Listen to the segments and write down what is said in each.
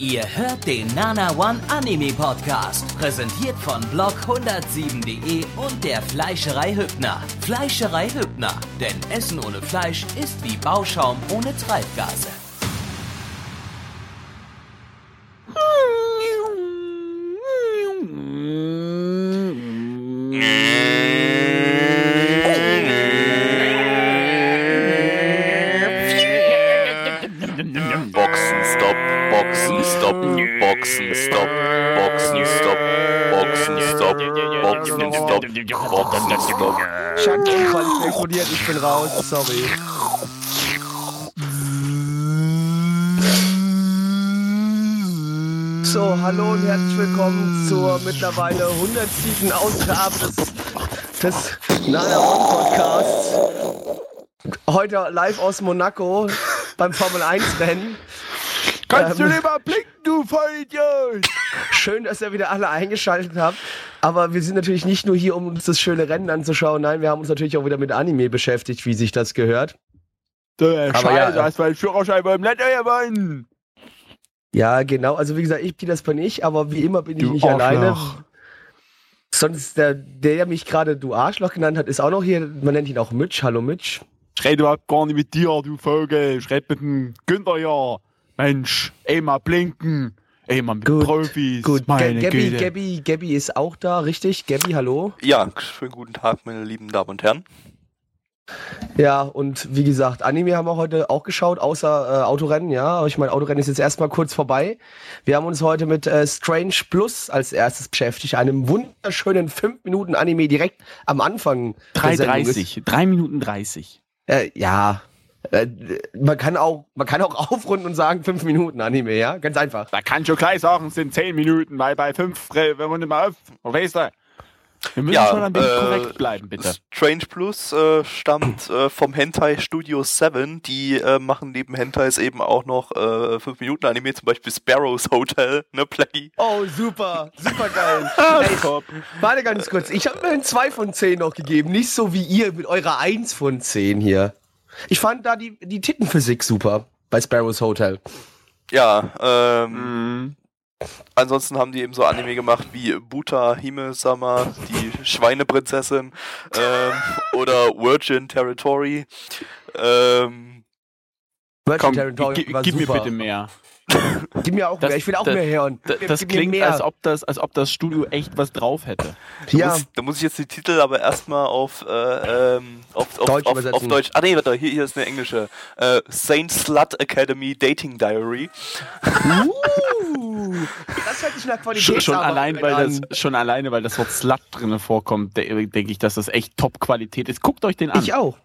Ihr hört den Nana One Anime Podcast, präsentiert von blog107.de und der Fleischerei Hübner. Fleischerei Hübner, denn Essen ohne Fleisch ist wie Bauschaum ohne Treibgase. Sorry. So, hallo und herzlich willkommen zur mittlerweile 107. Ausgabe des, des Nana One Podcasts. Heute live aus Monaco beim Formel 1 Rennen. Kannst Ähm. du lieber blinken, du Vollidiot? Schön, dass ihr wieder alle eingeschaltet habt. Aber wir sind natürlich nicht nur hier, um uns das schöne Rennen anzuschauen. Nein, wir haben uns natürlich auch wieder mit Anime beschäftigt, wie sich das gehört. Du Aber Scheiße, ja. du hast meinen Führerschein beim gewonnen. Ja, genau. Also wie gesagt, ich bin das bin ich, aber wie immer bin ich Du nicht Arschloch. alleine. Sonst der, der mich gerade du Arschloch genannt hat, ist auch noch hier. Man nennt ihn auch Mitch. Hallo Mitch. Ich rede überhaupt gar nicht mit dir, du Vogel. Ich rede mit dem Günther ja. Mensch, ey mal blinken. Ey mit Gut, Profis. Gut, Meine Gabby, Güte. Gabby, Gabby ist auch da, richtig? Gabby, hallo. Ja, schönen guten Tag, meine lieben Damen und Herren. Ja, und wie gesagt, Anime haben wir heute auch geschaut, außer äh, Autorennen, ja. Aber ich meine, Autorennen ist jetzt erstmal kurz vorbei. Wir haben uns heute mit äh, Strange Plus als erstes beschäftigt, einem wunderschönen 5 Minuten Anime direkt am Anfang. der Sendung. 3,30. 3 Minuten 30. Äh, ja. Äh, man kann auch, man kann auch aufrunden und sagen 5 Minuten Anime, ja. Ganz einfach. Da kann schon gleich sagen, es sind 10 Minuten, weil bei 5, wenn wir nicht mal auf. Weißt du? Wir müssen Ja, schon ein wenig äh, korrekt bleiben, bitte. Strange Plus äh, stammt äh, vom Hentai Studio 7. Die äh, machen neben Hentais eben auch noch äh, 5 Minuten Anime, zum Beispiel Sparrows Hotel, ne, Plaggy? Oh, super, super geil. Ey, Top. warte ganz kurz. Ich habe mir ein 2 von 10 noch gegeben. Nicht so wie ihr mit eurer 1 von 10 hier. Ich fand da die, die Tittenphysik super bei Sparrows Hotel. Ja, ähm, Mhm. ansonsten haben die eben so Anime gemacht wie Buta Hime-sama, die Schweineprinzessin, ähm, oder Virgin Territory. Ähm, Virgin Komm, Territory war gib mir super. bitte mehr. Gib mir auch Das- mehr. Ich will auch das- mehr hören. D- Gib- Das klingt, mehr. als ob das, als ob das Studio echt was drauf hätte. Da, Ja. muss, da muss ich jetzt die Titel aber erstmal auf, äh, ähm, auf, auf, Deutsch auf, auf Deutsch. Ah nee, warte, hier, hier ist eine englische. Äh, Saint Slut Academy Dating Diary. Uh, das hört sich nach Qualität Schon, schon, allein, weil an. das, schon alleine, weil das Wort Slut drin vorkommt, de denke ich, dass das echt Top-Qualität ist. Guckt euch den an. Ich auch.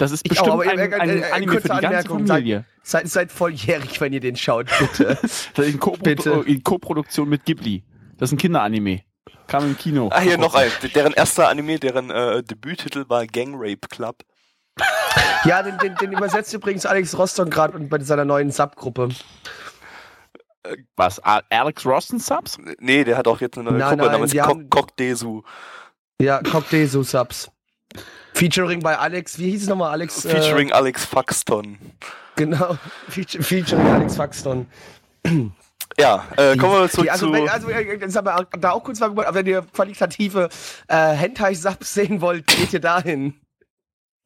Das ist Ich bestimmt auch, aber, ein, äh, ein äh, äh, Anime kurze für die ganze Anmerkung, Familie. Seid, seid volljährig, wenn ihr den schaut, bitte. Das ist in Co- Co-Produktion mit Ghibli. Das ist ein Kinderanime. Kam im Kino. Ah, hier noch ein. Deren erster Anime, deren äh, Debüttitel war Gang Rape Club. ja, den, den, den übersetzt übrigens Alex Rostock gerade und bei seiner neuen Subgruppe. Was? Alex Rosten Subs? Nee, der hat auch jetzt eine neue Nein, Gruppe nein, namens haben- Kokdesu. Ja, Cocktail Subs. Featuring bei Alex, wie hieß es nochmal, Alex? Featuring Alex Faxton. Äh, genau, Feature, featuring Alex Faxton. Ja, äh, kommen wir zurück Die, also, zu. wenn, also, äh, das haben wir da auch kurz mal gemacht, aber wenn ihr qualitative äh, Hentai-Subs sehen wollt, geht ihr dahin.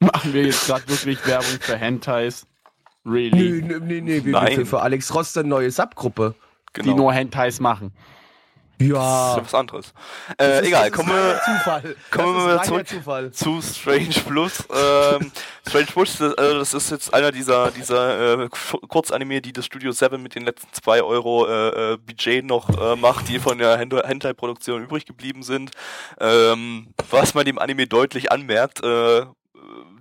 Machen wir jetzt gerade wirklich Werbung für Hentais? Really? Nö, nö, nö, wir- Nein. für, für Alex Rost eine neue Subgruppe. genau. Die nur Hentais machen. Das ist Ja. ja was anderes. Äh, ist- egal, kommen wir Zufall. kommen wir zurück. Zufall. zu Strange Plus. Ähm, Strange Plus, das, also das ist jetzt einer dieser, dieser äh, Ku- Kurzanime, die das Studio 7 mit den letzten 2 Euro äh, äh, Budget noch äh, macht, die von der Hent- Hentai-Produktion übrig geblieben sind. Ähm, was man dem Anime deutlich anmerkt, äh,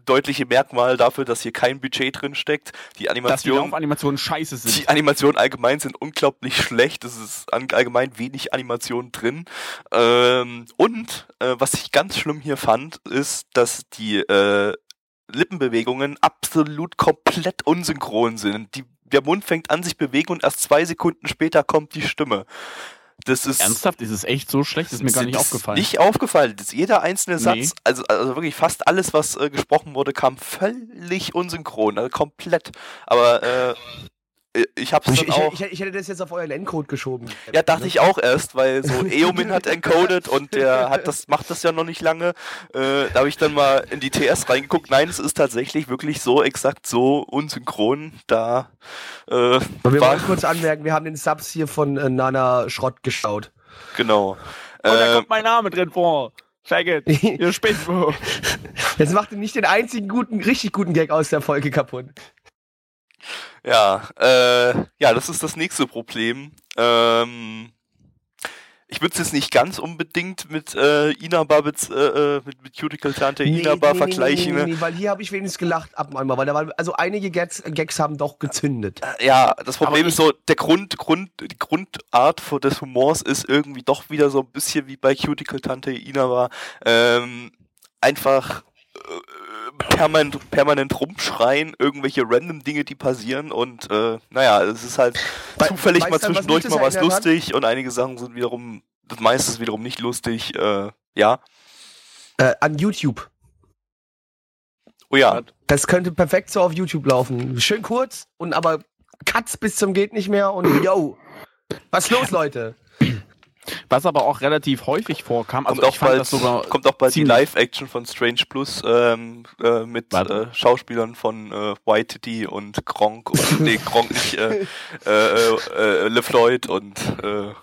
deutliche Merkmal dafür, dass hier kein Budget drin steckt. Die Dass die Animation, Laufanimationen scheiße sind. die Animationen allgemein sind unglaublich schlecht. Es ist allgemein wenig Animation drin. Ähm, und äh, was ich ganz schlimm hier fand, ist, dass die äh, Lippenbewegungen absolut komplett unsynchron sind. Die, der Mund fängt an sich bewegen und erst zwei Sekunden später kommt die Stimme. Das ist Ernsthaft? Ist es echt so schlecht? ist mir gar nicht das aufgefallen. Nicht aufgefallen. Das jeder einzelne Satz, Nee. also, also wirklich fast alles, was äh, gesprochen wurde, kam völlig unsynchron, also komplett. Aber äh, ich hab's Ich, dann ich, auch. ich, ich hätte das jetzt auf euren Encode geschoben. Ja, dachte ich auch erst, weil so Eomin hat encoded und der hat das, macht das ja noch nicht lange. Äh, da habe ich dann mal in die TS reingeguckt. Nein, es ist tatsächlich wirklich so exakt so unsynchron. Da äh, wir war wollen kurz anmerken, wir haben den Subs hier von äh, Nana Schrott geschaut. genau. Und da Äh, kommt mein Name drin vor. Faggot, ihr Spitzo. Jetzt macht ihr nicht den einzigen guten, richtig guten Gag aus der Folge kaputt. Ja, äh, ja, das ist das nächste Problem. Ähm, ich würde es jetzt nicht ganz unbedingt mit äh, Inaba, mit, äh, äh, mit, mit Cuticle Tante Inaba vergleichen. Nee, ne? nee, nee, weil hier habe ich wenigstens gelacht ab einmal, weil da war, also einige Gags, Gags haben doch gezündet. Ja, das Problem ist so, der Grund, Grund, die Grundart des Humors ist irgendwie doch wieder so ein bisschen wie bei Cuticle Tante Inaba. Ähm, einfach äh, permanent, permanent rumschreien, irgendwelche random Dinge, die passieren und äh, naja, es ist halt Wei- zufällig mal was zwischendurch mal was lustig und einige Sachen sind wiederum, das meiste ist wiederum nicht lustig, äh, ja. Äh, an YouTube. Oh ja, Das könnte perfekt so auf YouTube laufen. Schön kurz und aber Cuts bis zum geht nicht mehr und yo. Was ist los, Leute? Was aber auch relativ häufig vorkam. Also kommt, auch bald, sogar kommt auch bald die Live-Action von Strange Plus ähm, äh, mit äh, Schauspielern von äh, Whitey und Gronk und nee, Gronk nicht, äh, äh, äh, LeFloid und äh,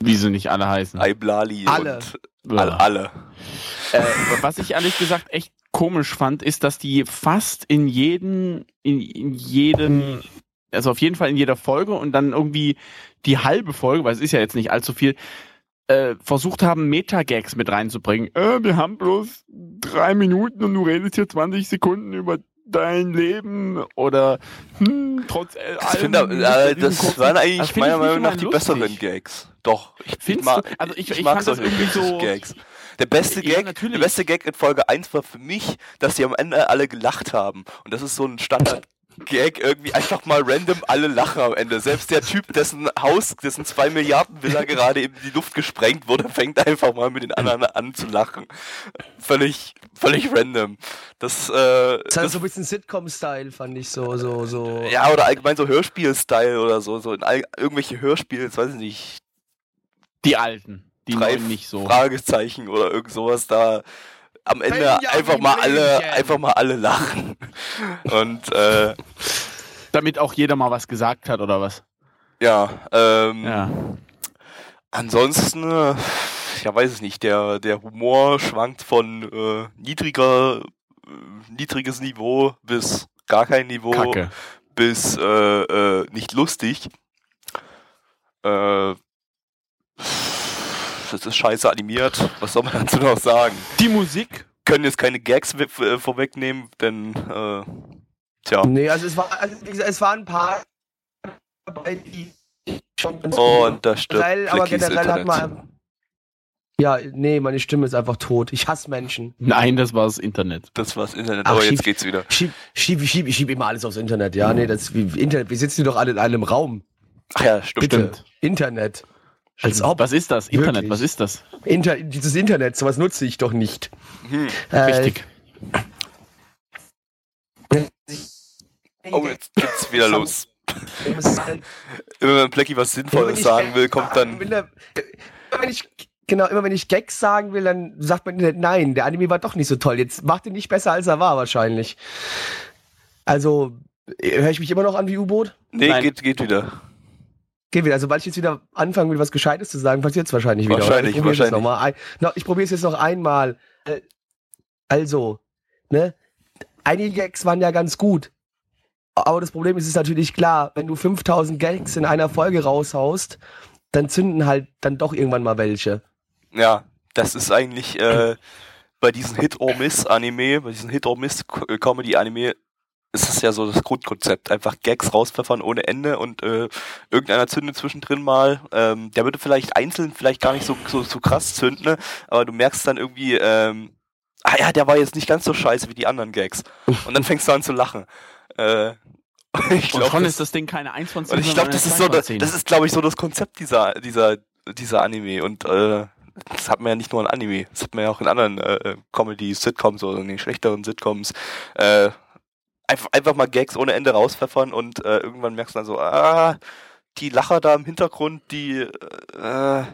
wie sie nicht alle heißen. Iblali Alle. und alle. alle. Äh, was ich ehrlich gesagt echt komisch fand, ist, dass die fast in jeden, in, in jedem, also auf jeden Fall in jeder Folge und dann irgendwie die halbe Folge, weil es ist ja jetzt nicht allzu viel, äh, versucht haben, Meta-Gags mit reinzubringen. Äh, wir haben bloß drei Minuten und du redest hier 20 Sekunden über dein Leben oder hm, trotz Ich finde, äh, das waren Das eigentlich find meiner Meinung nach die lustig. besseren Gags. Doch, ich, Findest mag? Also ich- ich, ich mag das solche irgendwie so- Gags. Der beste Ja, Gag, natürlich. der beste Gag in Folge 1 war für mich, dass die am Ende alle gelacht haben. Und das ist so ein Standard Gag, irgendwie einfach mal random alle lachen am Ende. Selbst der Typ, dessen Haus, dessen 2 Milliarden Villa gerade in die Luft gesprengt wurde, fängt einfach mal mit den anderen an zu lachen. Völlig, völlig random. Das, äh, Das hat das so ein bisschen Sitcom-Style, fand ich so, so, so. ja, oder allgemein so Hörspiel-Style oder so, so in all, irgendwelche Hörspiele, weiß ich nicht, Die alten, die drei neuen nicht so. Fragezeichen oder irgend sowas da am Ende einfach mal alle, einfach mal alle lachen. Und äh, Damit auch jeder mal was gesagt hat oder was. ja, ähm, Ja. ansonsten, äh, ja weiß ich nicht, der, der Humor schwankt von äh, niedriger, äh, niedriges Niveau bis gar kein Niveau. Kacke. bis äh, äh, nicht lustig. Äh, das ist scheiße animiert. Was soll man dazu noch sagen? Die Musik. Können jetzt keine Gags äh, vorwegnehmen, denn äh, tja. Nee, also es war, also wie gesagt, es waren ein paar dabei, die schon ganz Und da stirbt generell, aber generell hat man. Ja, nee, meine Stimme ist einfach tot. Ich hasse Menschen. Nein, das war das Internet. Das war's Internet, Ach, aber schieb- jetzt geht's wieder. Schieb, schieb, schieb, ich schieb immer alles aufs Internet. Ja, nee, das wie Internet. Wir sitzen hier doch alle in einem Raum. Ach ja, stimmt. Bitte. Stimmt. Internet. Als ob. Was ist das? Internet, Wirklich? was ist das? Inter dieses Internet, sowas nutze ich doch nicht. Hm. Äh, Richtig. Oh, jetzt geht's wieder los. Immer wenn Plecky was Sinnvolles sagen will, kommt dann. Wenn, der, immer wenn ich, genau, immer wenn ich Gags sagen will, dann sagt man nein, der Anime war doch nicht so toll. Jetzt macht ihn nicht besser, als er war, wahrscheinlich. Also, höre ich mich immer noch an wie U-Boot? Nee, Nein. geht, geht wieder. Geh wieder. Also, sobald ich jetzt wieder anfangen will, was Gescheites zu sagen, passiert es wahrscheinlich wieder. Wahrscheinlich, ich probiere es jetzt wahrscheinlich. noch mal ich probiere es jetzt noch einmal. Äh, Also, ne? Einige Gags waren ja ganz gut. Aber das Problem ist, ist natürlich klar, wenn du 5000 Gags in einer Folge raushaust, dann zünden halt dann doch irgendwann mal welche. Ja, das ist eigentlich äh, bei diesen Hit-or-Miss-Anime, bei diesen Hit-or-Miss-Comedy-Anime ist es ja so das Grundkonzept. Einfach Gags rauspfeffern ohne Ende und äh, irgendeiner zündet zwischendrin mal. Ähm, der würde vielleicht einzeln vielleicht gar nicht so, so, so krass zünden, ne? aber du merkst dann irgendwie, ähm, ah ja, der war jetzt nicht ganz so scheiße wie die anderen Gags. Und dann fängst du an zu lachen. Äh, ich Und glaub, schon das- ist das Ding keine 1 von 10. und ich glaube, das ist so, das, das ist, glaube ich, so das Konzept dieser, dieser, dieser Anime. Und äh, das hat man ja nicht nur in Anime, das hat man ja auch in anderen äh, Comedy, Sitcoms oder in den schlechteren Sitcoms. Äh, einfach, einfach mal Gags ohne Ende rauspfeffern und äh, irgendwann merkst du dann so, ah, die Lacher da im Hintergrund, die, äh,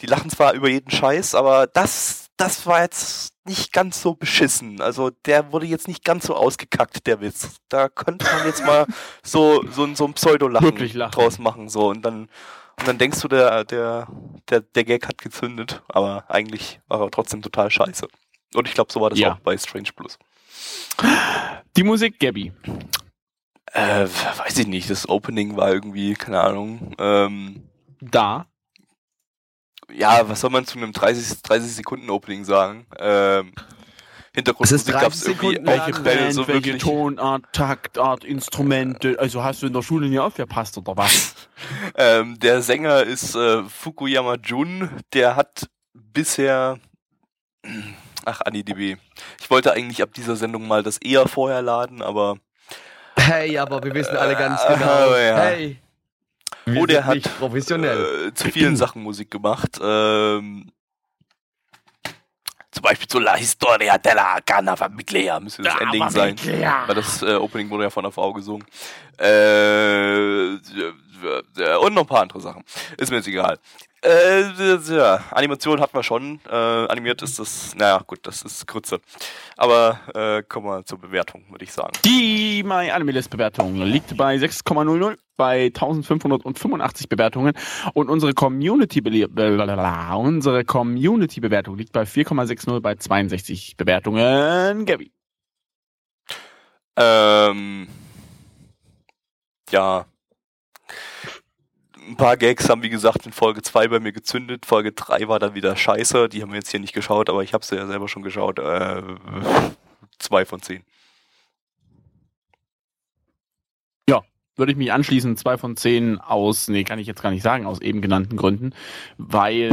die lachen zwar über jeden Scheiß, aber das, das war jetzt nicht ganz so beschissen. Also der wurde jetzt nicht ganz so ausgekackt, der Witz. Da könnte man jetzt mal so, so, so ein Pseudo-Lachen draus machen. So. Und dann, und dann denkst du, der, der, der, der Gag hat gezündet, aber eigentlich war er trotzdem total scheiße. Und ich glaube, so war das ja. auch bei Strange Plus. Die Musik, Gabby. Äh, weiß ich nicht. Das Opening war irgendwie, keine Ahnung. Ähm, da ja, was soll man zu einem 30, 30 Sekunden Opening sagen? Ähm, Hintergrundmusik gab es irgendwie welche Band, so welche Tonart, Taktart, Instrumente. Also hast du in der Schule nie aufgepasst oder was? ähm, der Sänger ist äh, Fukuyama Jun. Der hat bisher Ach, AniDB. Ich wollte eigentlich ab dieser Sendung mal das eher vorher laden, aber. Hey, aber wir wissen alle ganz genau. Äh, ja. Hey. Wir oh, der hat professionell. Äh, zu vielen Sachen Musik gemacht. Ähm, zum Beispiel zu La Historia della Cana Famiglia müsste das Ending sein. Weil das äh, Opening wurde ja von der Frau gesungen. Äh, und noch ein paar andere Sachen. Ist mir jetzt egal. Äh, ja, Animation hatten wir schon. Äh, animiert ist das, naja, gut, das ist Grütze. Aber äh, kommen wir zur Bewertung, würde ich sagen. Die MyAnimeList-Bewertung liegt bei 6,00 bei 1585 Bewertungen und unsere Community unsere Community Bewertung liegt bei 4,60 bei 62 Bewertungen. Gabby. Ähm, ja, ein paar Gags haben, wie gesagt, in Folge 2 bei mir gezündet. Folge 3 war dann wieder scheiße. Die haben wir jetzt hier nicht geschaut, aber ich habe sie ja selber schon geschaut. Äh, zwei von zehn. Ja, würde ich mich anschließen. Zwei von zehn aus, nee, kann ich jetzt gar nicht sagen, aus eben genannten Gründen. Weil.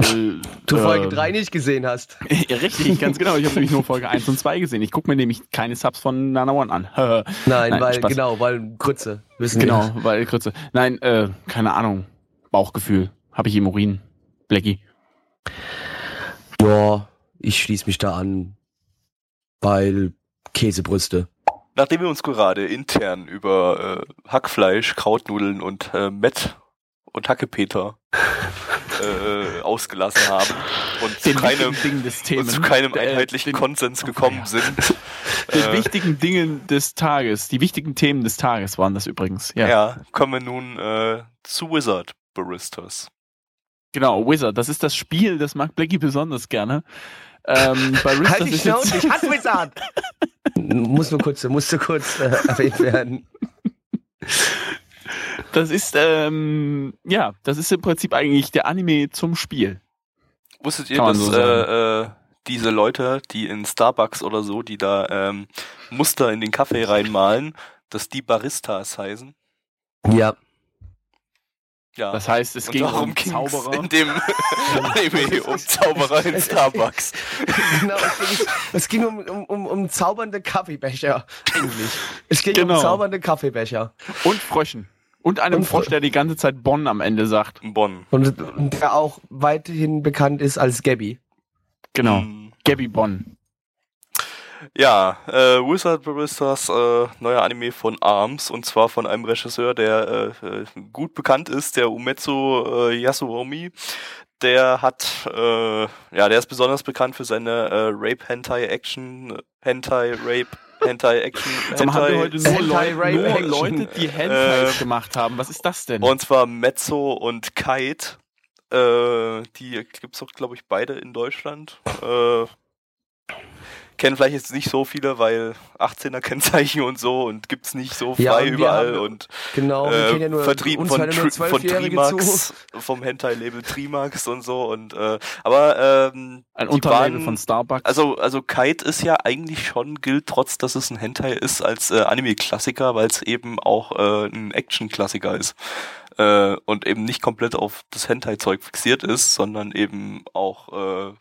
du Folge 3 äh, nicht gesehen hast. richtig, ganz genau. Ich habe nämlich nur Folge 1 und 2 gesehen. Ich gucke mir nämlich keine Subs von Nana One an. Nein, Nein, weil, Spaß. genau, weil Krütze. Wissen genau, wir. weil Krütze. Nein, äh, keine Ahnung. Bauchgefühl. Habe ich im Urin. Blackie. Ja, ich schließe mich da an. Weil Käsebrüste. Nachdem wir uns gerade intern über äh, Hackfleisch, Krautnudeln und äh, Met und Hackepeter äh, ausgelassen haben und zu keinem, und zu keinem einheitlichen den, Konsens gekommen ja. sind. Den äh, wichtigen Dingen des Tages, die wichtigen Themen des Tages waren das übrigens. Ja, ja kommen wir nun äh, zu Wizard. Baristas. Genau, Wizard, das ist das Spiel, das mag Blackie besonders gerne. Ähm, Baristas halt die Schnauze, ich hasse Wizard! muss nur kurz, musste kurz äh, erwähnt werden. Das ist, ähm, ja, das ist im Prinzip eigentlich der Anime zum Spiel. Wusstet ihr, dass so äh, äh, diese Leute, die in Starbucks oder so, die da ähm, Muster in den Kaffee reinmalen, dass die Baristas heißen? Ja. Ja. Das heißt, es ging um Zauberer. In dem Anime um Zauberer in Starbucks. genau, es ging, es ging um, um, um, um, zaubernde Kaffeebecher. Eigentlich. Es ging genau. um zaubernde Kaffeebecher. Und Fröschen. Und einem und Frosch, der die ganze Zeit Bonn am Ende sagt. Bonn. Und, und der auch weiterhin bekannt ist als Gabby. Genau. Mhm. Gabby Bonn. Ja, äh, Wizard Baristas, äh, neuer Anime von ARMS und zwar von einem Regisseur, der äh, äh gut bekannt ist, der Umetsu äh, Yasuomi. Der hat, äh, ja, der ist besonders bekannt für seine äh, Rape Hentai Action, Hentai Rape Hentai Action. Hentai, haben wir heute nur, Hentai, Leute, nur Leute, die Hentai äh, gemacht haben. Was ist das denn? Und zwar Mezzo und Kite. Äh, die gibt's doch, glaube ich, beide in Deutschland. Äh, kennen vielleicht jetzt nicht so viele, weil 18er Kennzeichen und so und gibt's nicht so frei ja, überall haben, und genau, äh, ja nur, vertrieben von, von Trimax, vom Hentai-Label Trimax und so und äh, aber ähm, ein Unterlabel von Starbucks. Also also Kite ist ja eigentlich schon gilt trotz, dass es ein Hentai ist als äh, Anime-Klassiker, weil es eben auch äh, ein Action-Klassiker ist äh, und eben nicht komplett auf das Hentai-Zeug fixiert ist, sondern eben auch äh,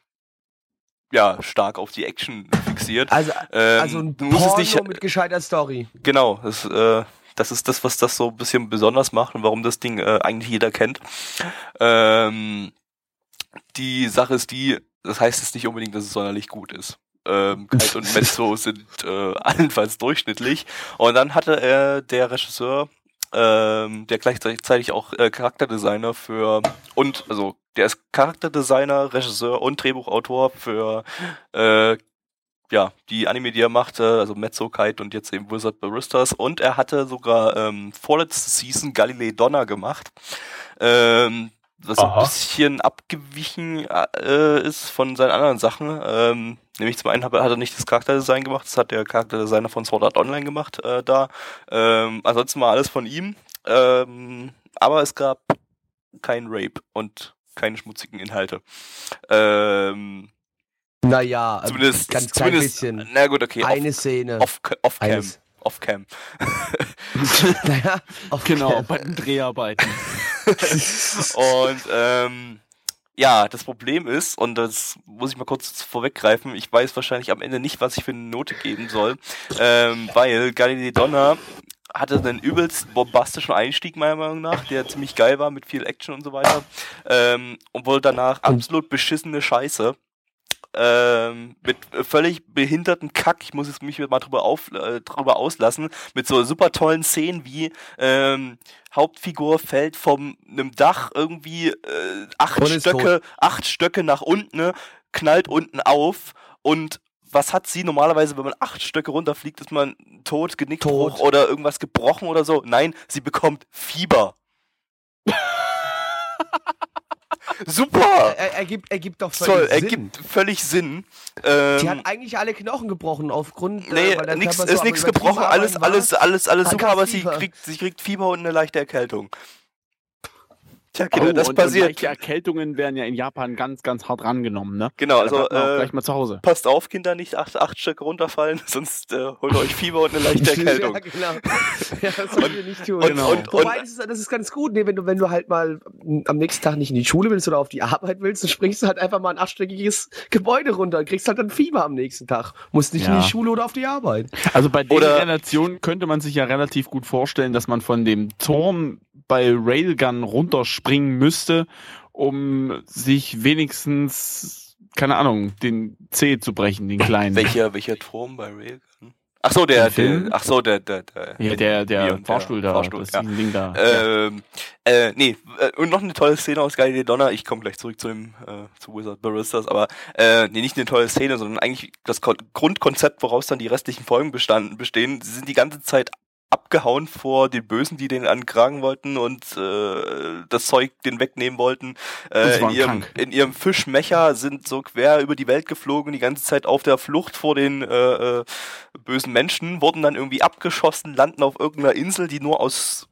ja, stark auf die Action fixiert. Also, ähm, also ein Porno nicht, mit gescheiter Story. Genau, das, äh, das ist das, was das so ein bisschen besonders macht und warum das Ding äh, eigentlich jeder kennt. Ähm, die Sache ist die, das heißt jetzt nicht unbedingt, dass es sonderlich gut ist. ähm, Kite und Mezzo sind äh, allenfalls durchschnittlich. Und dann hatte äh, der Regisseur, ähm, der gleichzeitig auch äh, Charakterdesigner für und also der ist Charakterdesigner, Regisseur und Drehbuchautor für äh, ja, die Anime, die er machte, also Mezzo Kite und jetzt eben Wizard Baristas. Und er hatte sogar ähm, vorletzte Season Galilei Donner gemacht. Ähm, was Aha. ein bisschen abgewichen äh, ist von seinen anderen Sachen. Ähm, nämlich zum einen hat, hat er nicht das Charakterdesign gemacht, das hat der Charakterdesigner von Sword Art Online gemacht äh, da. Ähm, ansonsten war alles von ihm. Ähm, aber es gab kein Rape und keine schmutzigen Inhalte. Ähm, naja, zumindest, ganz klein bisschen. Na gut, okay. Eine off, Szene. Off, off Cam. Eines. Off Cam. naja, off genau, bei den Dreharbeiten. und ähm, ja, das Problem ist, und das muss ich mal kurz vorweggreifen, ich weiß wahrscheinlich am Ende nicht, was ich für eine Note geben soll, ähm, weil Galilei Donner hatte einen übelst bombastischen Einstieg, meiner Meinung nach, der ziemlich geil war mit viel Action und so weiter. Ähm, und wohl danach absolut beschissene Scheiße ähm, mit völlig behinderten Kack, ich muss jetzt mich mal drüber, auf, äh, drüber auslassen, mit so super tollen Szenen wie ähm, Hauptfigur fällt vom einem Dach irgendwie äh, acht Stöcke, acht Stöcke nach unten, ne, knallt unten auf und was hat sie normalerweise, wenn man acht Stöcke runterfliegt, ist man tot, Genickbruch tot. oder irgendwas gebrochen oder so? Nein, sie bekommt Fieber. Super! Er, er, gibt, er gibt doch völlig Soll, er Sinn. gibt völlig Sinn. Ähm, die hat eigentlich alle Knochen gebrochen aufgrund. Äh, nee, äh, nix, ist nichts gebrochen, alles, alles, alles, alles super, aber sie kriegt, sie kriegt Fieber und eine leichte Erkältung. Tja, Kinder, oh, das und, passiert. Und leichte Erkältungen werden ja in Japan ganz, ganz hart rangenommen, ne? Genau, also äh, gleich mal zu Hause. Passt auf, Kinder, nicht acht, acht Stück runterfallen, sonst äh, holt euch Fieber und eine leichte Erkältung. ja, genau. Ja, das sollt ihr nicht tun. Und, genau. und, Wobei, das ist, das ist ganz gut, ne, wenn du, wenn du halt mal am nächsten Tag nicht in die Schule willst oder auf die Arbeit willst, dann springst du halt einfach mal ein achtstöckiges Gebäude runter und kriegst halt dann Fieber am nächsten Tag. Musst nicht ja. in die Schule oder auf die Arbeit. Also bei den Relationen könnte man sich ja relativ gut vorstellen, dass man von dem Turm bei Railgun runterspringen müsste, um sich wenigstens, keine Ahnung, den C zu brechen, den kleinen. Welcher, welcher Turm bei Railgun? Ach so, der, der, ach so, der, der, der, ja, der, der Fahrstuhl da, Fahrstuhl, das ja. Ding da. Ähm, äh, nee, äh, und noch eine tolle Szene aus Galilei Donner. Ich komme gleich zurück zu dem, äh, zu Wizard Baristas, aber, äh, nee, nicht eine tolle Szene, sondern eigentlich das Grundkonzept, woraus dann die restlichen Folgen bestanden, bestehen. Sie sind die ganze Zeit abgehauen vor den Bösen, die den ankragen wollten und äh, das Zeug den wegnehmen wollten. Äh, in, ihrem, in ihrem Fischmecher sind so quer über die Welt geflogen, die ganze Zeit auf der Flucht vor den äh, äh, bösen Menschen, wurden dann irgendwie abgeschossen, landen auf irgendeiner Insel, die nur aus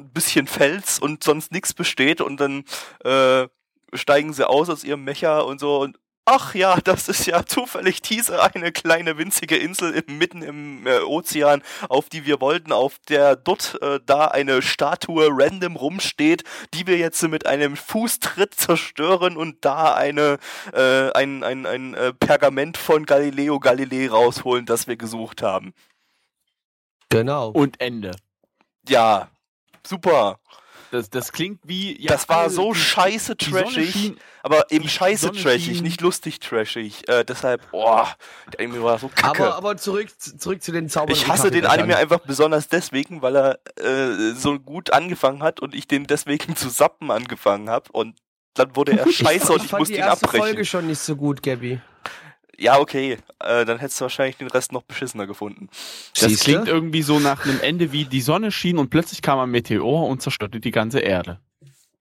ein bisschen Fels und sonst nichts besteht und dann äh, steigen sie aus aus ihrem Mecher und so und ach ja, das ist ja zufällig diese eine kleine winzige Insel mitten im äh, Ozean, auf die wir wollten, auf der dort äh, da eine Statue random rumsteht, die wir jetzt mit einem Fußtritt zerstören und da eine äh, ein, ein, ein äh, Pergament von Galileo Galilei rausholen, das wir gesucht haben. Genau. Und Ende. Ja, super. Das, das klingt wie. Ja, das war so scheiße trashig, aber eben scheiße trashig, nicht lustig trashig. Äh, deshalb, boah, der Anime war so kacke. Aber, aber zurück, zurück zu den Zaubern. Ich hasse den Anime einfach besonders deswegen, weil er äh, so gut angefangen hat und ich den deswegen zu sappen angefangen habe und dann wurde er scheiße ich, und ich, ich musste ihn abbrechen. Ich fand die Folge schon nicht so gut, Gabby ja, okay, äh, dann hättest du wahrscheinlich den Rest noch beschissener gefunden. Das Siehste? klingt irgendwie so nach einem Ende wie die Sonne schien und plötzlich kam ein Meteor und zerstörte die ganze Erde.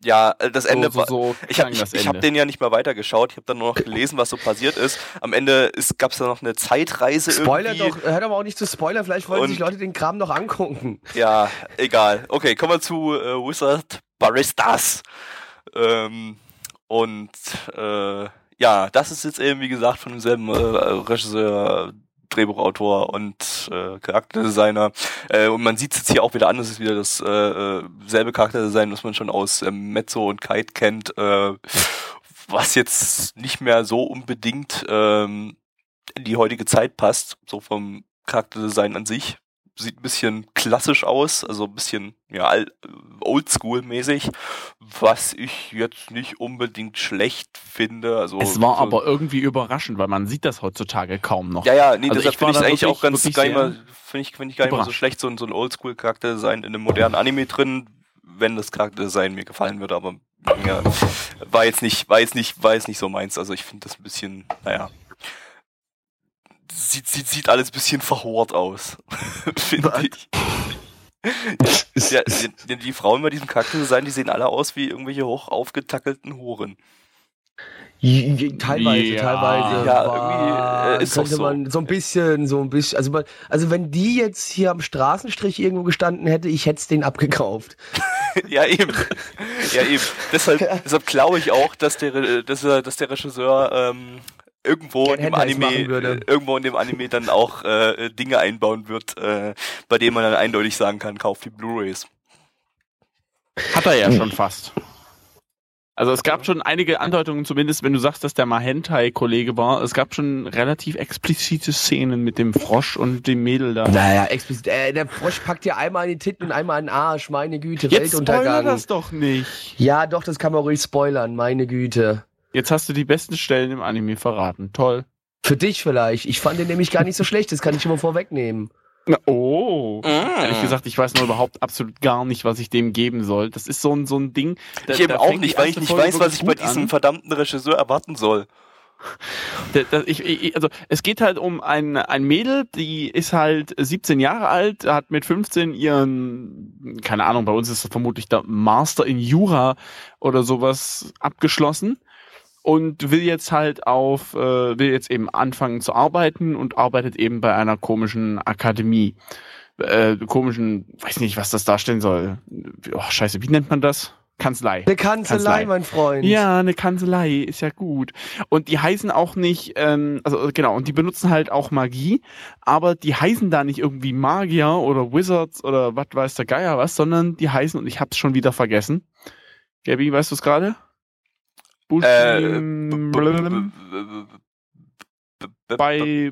Ja, äh, das Ende so, so, so ich habe ich, ich hab den ja nicht mehr weitergeschaut. Ich habe dann nur noch gelesen, was so passiert ist. Am Ende gab es da noch eine Zeitreise Spoiler irgendwie. doch, hört aber auch nicht zu Spoiler. Vielleicht wollen und, sich Leute den Kram noch angucken. Ja, egal. Okay, kommen wir zu äh, Wizard Baristas. Ähm, und äh, ja, das ist jetzt eben, wie gesagt, von demselben äh, Regisseur, Drehbuchautor und äh, Charakterdesigner. Äh, und man sieht es jetzt hier auch wieder an, das ist wieder das äh, äh, selbe Charakterdesign, was man schon aus ähm, Mezzo und Kite kennt, äh, was jetzt nicht mehr so unbedingt ähm, in die heutige Zeit passt, so vom Charakterdesign an sich sieht ein bisschen klassisch aus, also ein bisschen ja oldschool-mäßig, was ich jetzt nicht unbedingt schlecht finde. Also es war so, aber irgendwie überraschend, weil man sieht das heutzutage kaum noch. Ja, ja, nee, Also deshalb finde ich es eigentlich auch ganz geil, finde ich, finde ich gar nicht mal so schlecht, so, ein- so ein Oldschool-Charakterdesign in einem modernen Anime drin, wenn das Charakterdesign mir gefallen würde, aber ja, war jetzt nicht, war jetzt nicht, war jetzt nicht so meins. Also ich finde das ein bisschen, naja. Sieht, sieht, sieht alles ein bisschen verhort aus. finde ich. Ja, die, die Frauen bei diesem Charakterdesign, die sehen alle aus wie irgendwelche hoch aufgetackelten j- Teilweise, Ja. teilweise. Ja, war- irgendwie, äh, ist doch könnte so. man so ein bisschen, so ein bisschen. Also, man, also wenn die jetzt hier am Straßenstrich irgendwo gestanden hätte, ich hätte es denen abgekauft. Ja, eben. Ja, eben. Deshalb, deshalb glaube ich auch, dass der, Re- dass, dass der Regisseur ähm, irgendwo Gern in dem Anime, äh, irgendwo in dem Anime dann auch äh, Dinge einbauen wird, äh, bei denen man dann eindeutig sagen kann, kauft die Blu-rays. Hat er ja schon fast. Also es gab schon einige Andeutungen, zumindest wenn du sagst, dass der Mahentai-Kollege war. Es gab schon relativ explizite Szenen mit dem Frosch und dem Mädel da. Naja, explizit. Äh, der Frosch packt dir einmal in die Titten und einmal in den Arsch. Meine Güte, Jetzt spoiler Weltuntergang. das doch nicht. Ja, doch, das kann man ruhig spoilern. Meine Güte. Jetzt hast du die besten Stellen im Anime verraten. Toll. Für dich vielleicht. Ich fand den nämlich gar nicht so schlecht. Das kann ich mal vorwegnehmen. Na, oh. Mm. Ehrlich gesagt, ich weiß nur überhaupt absolut gar nicht, was ich dem geben soll. Das ist so ein, so ein Ding. da- ich eben auch nicht, weil ich nicht Folge weiß, was ich bei diesem an. verdammten Regisseur erwarten soll. Da- da- ich, ich, also es geht halt um ein, ein Mädel, die ist halt 17 Jahre alt, hat mit 15 ihren, keine Ahnung, bei uns ist das vermutlich der Master in Jura oder sowas abgeschlossen und will jetzt halt auf, äh, will jetzt eben anfangen zu arbeiten und arbeitet eben bei einer komischen Akademie. Äh, komischen, weiß nicht, was das darstellen soll. Oh, scheiße, wie nennt man das? Kanzlei. Eine Kanzlei, Kanzlei. mein Freund. Ja, eine Kanzlei, ist ja gut. Und die heißen auch nicht, ähm, also genau, und die benutzen halt auch Magie, aber die heißen da nicht irgendwie Magier oder Wizards oder was weiß der Geier was, sondern die heißen, und ich hab's schon wieder vergessen. Gabi, weißt du es gerade? Bei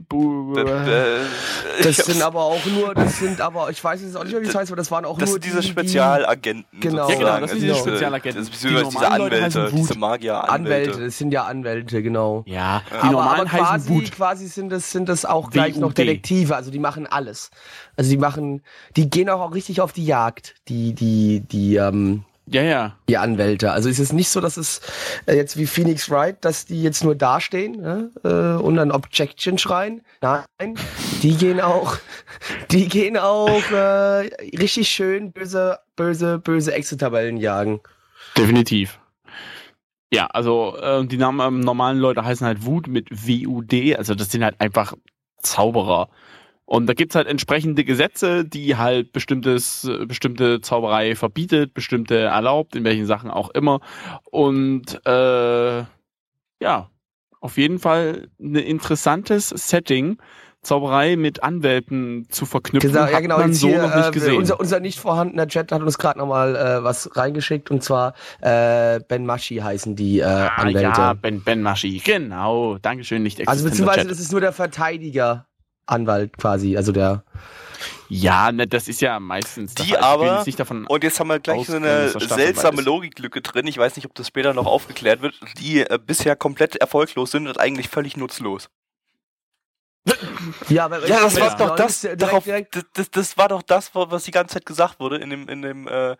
Das sind aber auch nur, das sind aber, ich weiß jetzt auch nicht, wie das heißt, aber das waren auch das nur sind diese die, Spezialagenten. Genau. Ja, genau, das sind diese Spezialagenten. Das Die beziehungsweise diese Anwälte, diese die Magier-Anwälte. Anwälte, das sind ja Anwälte, genau. Ja, die aber, normalen aber quasi, Wut. quasi sind das, sind das auch gleich noch. Detektive, also die machen alles. Also die machen, die gehen auch, auch richtig auf die Jagd, die, die, die, ähm, Ja, ja. die Anwälte. Also es ist nicht so, dass es äh, jetzt wie Phoenix Wright, dass die jetzt nur dastehen ne, äh, und dann Objection schreien. Nein, die gehen auch, die gehen auch äh, richtig schön böse, böse, böse Exit-Tabellen jagen. Definitiv. Ja, also äh, die Namen, ähm, normalen Leute heißen halt Wut mit W-U-D, also das sind halt einfach Zauberer. Und da gibt's halt entsprechende Gesetze, die halt bestimmtes, bestimmte Zauberei verbietet, bestimmte erlaubt, in welchen Sachen auch immer. Und äh, ja, auf jeden Fall ein interessantes Setting, Zauberei mit Anwälten zu verknüpfen, Gesagt, ja genau, jetzt so hier, noch nicht äh, gesehen. Unser, unser nicht vorhandener Chat hat uns gerade nochmal äh, was reingeschickt und zwar äh, Ben Mashi heißen die äh, ah, Anwälte. ja, Ben, ben Maschi, genau. Dankeschön, nicht also beziehungsweise Chat. das ist nur der Verteidiger Anwalt quasi, also der Ja, ne, das ist ja meistens. Die will aber- nicht davon. Und jetzt haben wir gleich so eine das seltsame. Logiklücke drin. Ich weiß nicht, ob das später noch aufgeklärt wird, die äh, bisher komplett erfolglos sind und eigentlich völlig nutzlos. Ja, aber Ja, das war ja, doch das, direkt, darauf, direkt, das, das, das war doch das, was die ganze Zeit gesagt wurde in dem, in dem, äh,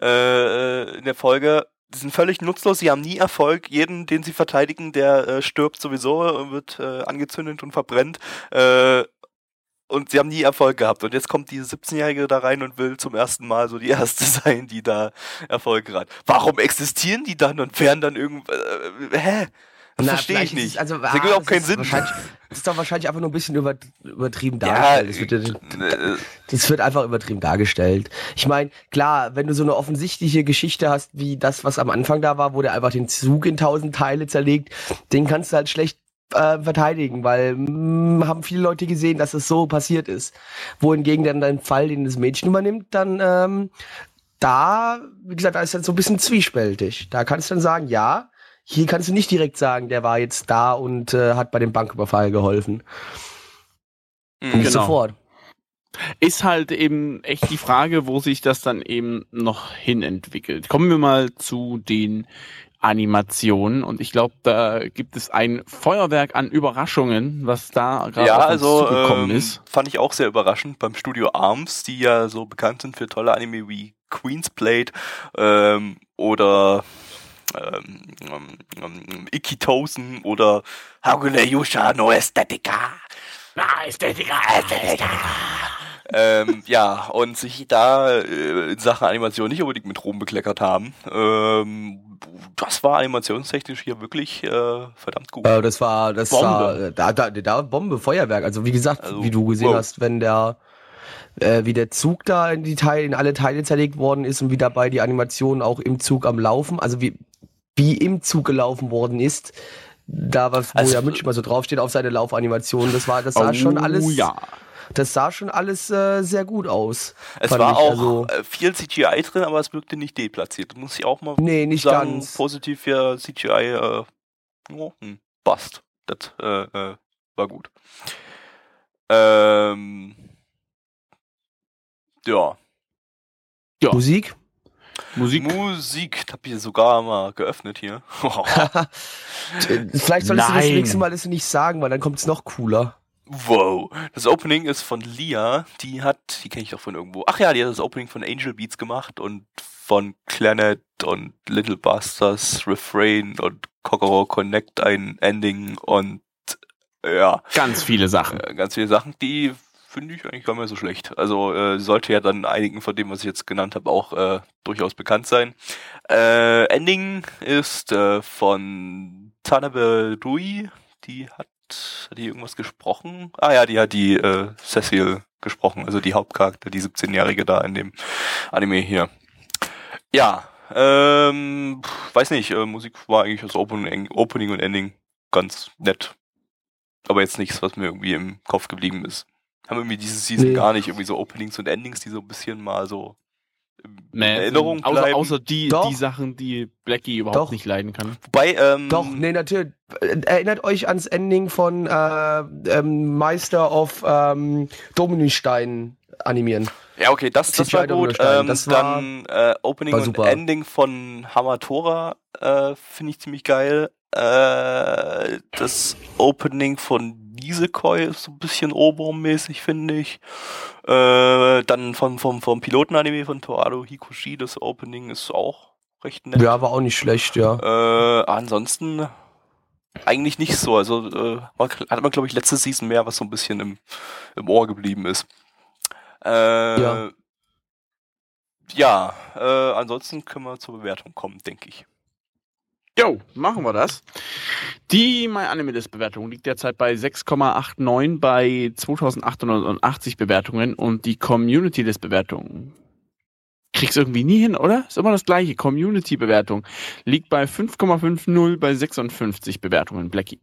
äh, in der Folge. Die sind völlig nutzlos, sie haben nie Erfolg. Jeden, den sie verteidigen, der äh, stirbt sowieso, äh, wird äh, angezündet und verbrennt. Äh, und sie haben nie Erfolg gehabt. Und jetzt kommt die 17-Jährige da rein und will zum ersten Mal so die erste sein, die da Erfolg hat. Warum existieren die dann und werden dann irgend, äh, hä? Das verstehe ich nicht. Also, das ah, überhaupt das keinen ist Sinn. Das ist doch wahrscheinlich einfach nur ein bisschen über, übertrieben Ja, dargestellt. das, wird, äh, das wird einfach übertrieben dargestellt. Ich meine, klar, wenn du so eine offensichtliche Geschichte hast, wie das, was am Anfang da war, wo der einfach den Zug in tausend Teile zerlegt, den kannst du halt schlecht äh, verteidigen, weil mh, haben viele Leute gesehen, dass es so passiert ist. Wohingegen dann dein Fall, den das Mädchen übernimmt, dann ähm, da, wie gesagt, da ist dann so ein bisschen zwiespältig. Da kannst du dann sagen, ja, hier kannst du nicht direkt sagen, der war jetzt da und äh, hat bei dem Banküberfall geholfen. mh. Nicht Genau. sofort. Ist halt eben echt die Frage, wo sich das dann eben noch hin entwickelt. Kommen wir mal zu den Animationen und ich glaube, da gibt es ein Feuerwerk an Überraschungen, was da gerade ja, auf uns also zugekommen ähm, ist. fand ich auch sehr überraschend beim Studio Arms, die ja so bekannt sind für tolle Anime wie Queen's Blade ähm, oder ähm, ähm, Ikitosen oder Hagune Yusha no Aesthetica. Ah, Ästhetika, ähm, ja, und sich da äh, in Sachen Animation nicht unbedingt mit Ruhm bekleckert haben. Ähm, das war animationstechnisch hier wirklich äh, verdammt gut. Äh, das war, das Bombe. war, da, da, da Bombe, Feuerwerk. Also wie gesagt, Also, wie du gesehen wow. hast, wenn der, äh, wie der Zug da in die Teile, in alle Teile zerlegt worden ist und wie dabei die Animation auch im Zug am Laufen, also wie, wie im Zug gelaufen worden ist, da was, wo Also- ja München mal so draufsteht auf seine Laufanimation, das war, das sah schon alles, Oh ja. das sah schon alles äh, sehr gut aus. es war auch Also, äh, viel CGI drin, aber es wirkte nicht deplatziert. Muss ich auch mal nee, nicht sagen, ganz. positiv für CGI, äh, oh, hm, passt. Das äh, äh, war gut. Ähm, ja. Ja. Musik? Musik. Musik, hab ich sogar mal geöffnet hier. Vielleicht solltest du das Nein. nächste Mal das nicht sagen, weil dann kommt es noch cooler. wow. Das Opening ist von Lia. Die hat, die kenne ich doch von irgendwo. Ach ja, die hat das Opening von Angel Beats gemacht und von Planet und Little Busters Refrain und Kokoro Connect ein Ending und ja, Ganz viele Sachen. äh, ganz viele Sachen, die finde ich eigentlich gar nicht so schlecht. Also äh, sollte ja dann einigen von dem, was ich jetzt genannt habe, auch äh, durchaus bekannt sein. Äh, Ending ist äh, von Tanabe Rui. Die hat, hat die irgendwas gesprochen? Ah ja, die hat die äh, Cecil gesprochen, also die Hauptcharakter, die 17-Jährige da in dem Anime hier. Ja, ähm, weiß nicht, äh, Musik war eigentlich das Opening, Opening und Ending ganz nett. Aber jetzt nichts, was mir irgendwie im Kopf geblieben ist. Haben irgendwie diese Season Nee. gar nicht irgendwie so Openings und Endings, die so ein bisschen mal so in Nee, Erinnerung außer, bleiben. außer die, Doch. die Sachen, die Blackie überhaupt Doch. nicht leiden kann. Wobei, ähm, Doch, nee, natürlich. Erinnert euch ans Ending von äh, ähm, Meister of ähm, Dominostein animieren. Ja, okay, das, das war gut. Ähm, das war- dann äh, Opening war und. Ending von Hamatora äh, finde ich ziemlich geil. Äh, das Opening von Nisekoi ist so ein bisschen Oberum-mäßig, finde ich. Äh, dann von, vom, vom Piloten-Anime von Toado Hikoshi, das Opening ist auch recht nett. Ja, war auch nicht schlecht, ja. Äh, ansonsten eigentlich nicht so. Also äh, hat man, glaube ich, letzte Season mehr, was so ein bisschen im, im Ohr geblieben ist. Äh, Ja. ja, äh, ansonsten können wir zur Bewertung kommen, denke ich. Jo, machen wir das. Die MyAnimeList-Bewertung liegt derzeit bei 6,89 bei 2880 Bewertungen und die Community-List-Bewertung krieg's irgendwie nie hin, oder? Ist immer das gleiche. Community-Bewertung liegt bei 5,50 bei 56 Bewertungen. Blackie.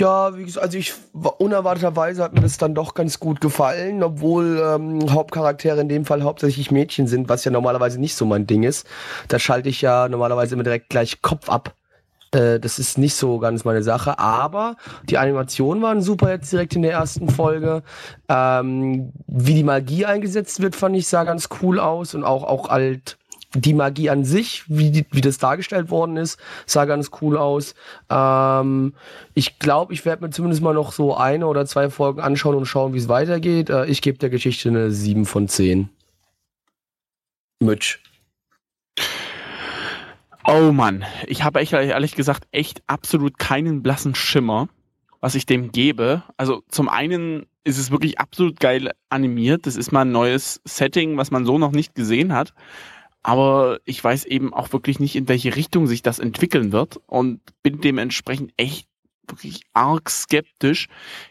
Ja, wie gesagt, also ich unerwarteterweise hat mir das dann doch ganz gut gefallen, obwohl ähm, Hauptcharaktere in dem Fall hauptsächlich Mädchen sind, was ja normalerweise nicht so mein Ding ist. Da schalte ich ja normalerweise immer direkt gleich Kopf ab. Äh, das ist nicht so ganz meine Sache, aber die Animationen waren super jetzt direkt in der ersten Folge. Ähm, wie die Magie eingesetzt wird, fand ich sah ganz cool aus und auch auch halt die Magie an sich, wie, wie das dargestellt worden ist, sah ganz cool aus. Ähm, ich glaube, ich werde mir zumindest mal noch so eine oder zwei Folgen anschauen und schauen, wie es weitergeht. Äh, ich gebe der Geschichte eine 7 von 10. Mitch. Oh Mann, ich habe echt, ehrlich gesagt echt absolut keinen blassen Schimmer, was ich dem gebe. Also zum einen ist es wirklich absolut geil animiert. Das ist mal ein neues Setting, was man so noch nicht gesehen hat. Aber ich weiß eben auch wirklich nicht, in welche Richtung sich das entwickeln wird und bin dementsprechend echt wirklich arg skeptisch.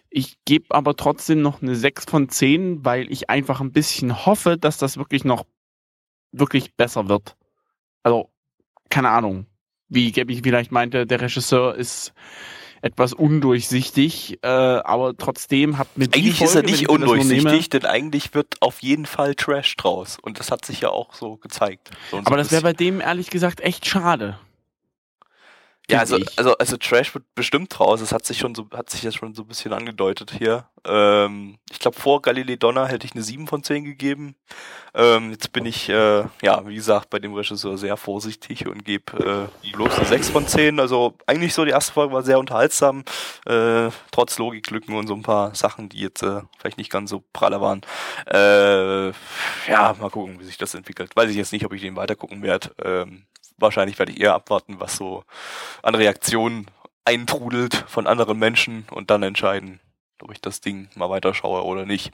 Ich gebe aber trotzdem noch eine 6 von 10, weil ich einfach ein bisschen hoffe, dass das wirklich noch wirklich besser wird. Also keine Ahnung, wie Gabby vielleicht meinte, der Regisseur ist etwas undurchsichtig, äh, aber trotzdem hat mit Eigentlich die ist er Folge, nicht mir so nehme- undurchsichtig, denn eigentlich wird auf jeden Fall Trash draus. Und das hat sich ja auch so gezeigt. So so aber ein das wäre bei dem ehrlich gesagt echt schade. Ja, also, also, also Trash wird bestimmt raus. Es hat sich schon so, hat sich jetzt schon so ein bisschen angedeutet hier. Ähm, ich glaube, vor Galilei Donner hätte ich eine 7 von 10 gegeben. Ähm, jetzt bin ich, äh, ja, wie gesagt, bei dem Regisseur sehr vorsichtig und gebe äh, bloß eine 6 von 10. Also eigentlich so, die erste Folge war sehr unterhaltsam, äh, trotz Logiklücken und so ein paar Sachen, die jetzt äh, vielleicht nicht ganz so pralle waren. Äh, ja, mal gucken, wie sich das entwickelt. Weiß ich jetzt nicht, ob ich den weitergucken werde. Ähm, wahrscheinlich werde ich eher abwarten, was so an Reaktionen eintrudelt von anderen Menschen und dann entscheiden, ob ich das Ding mal weiterschaue oder nicht.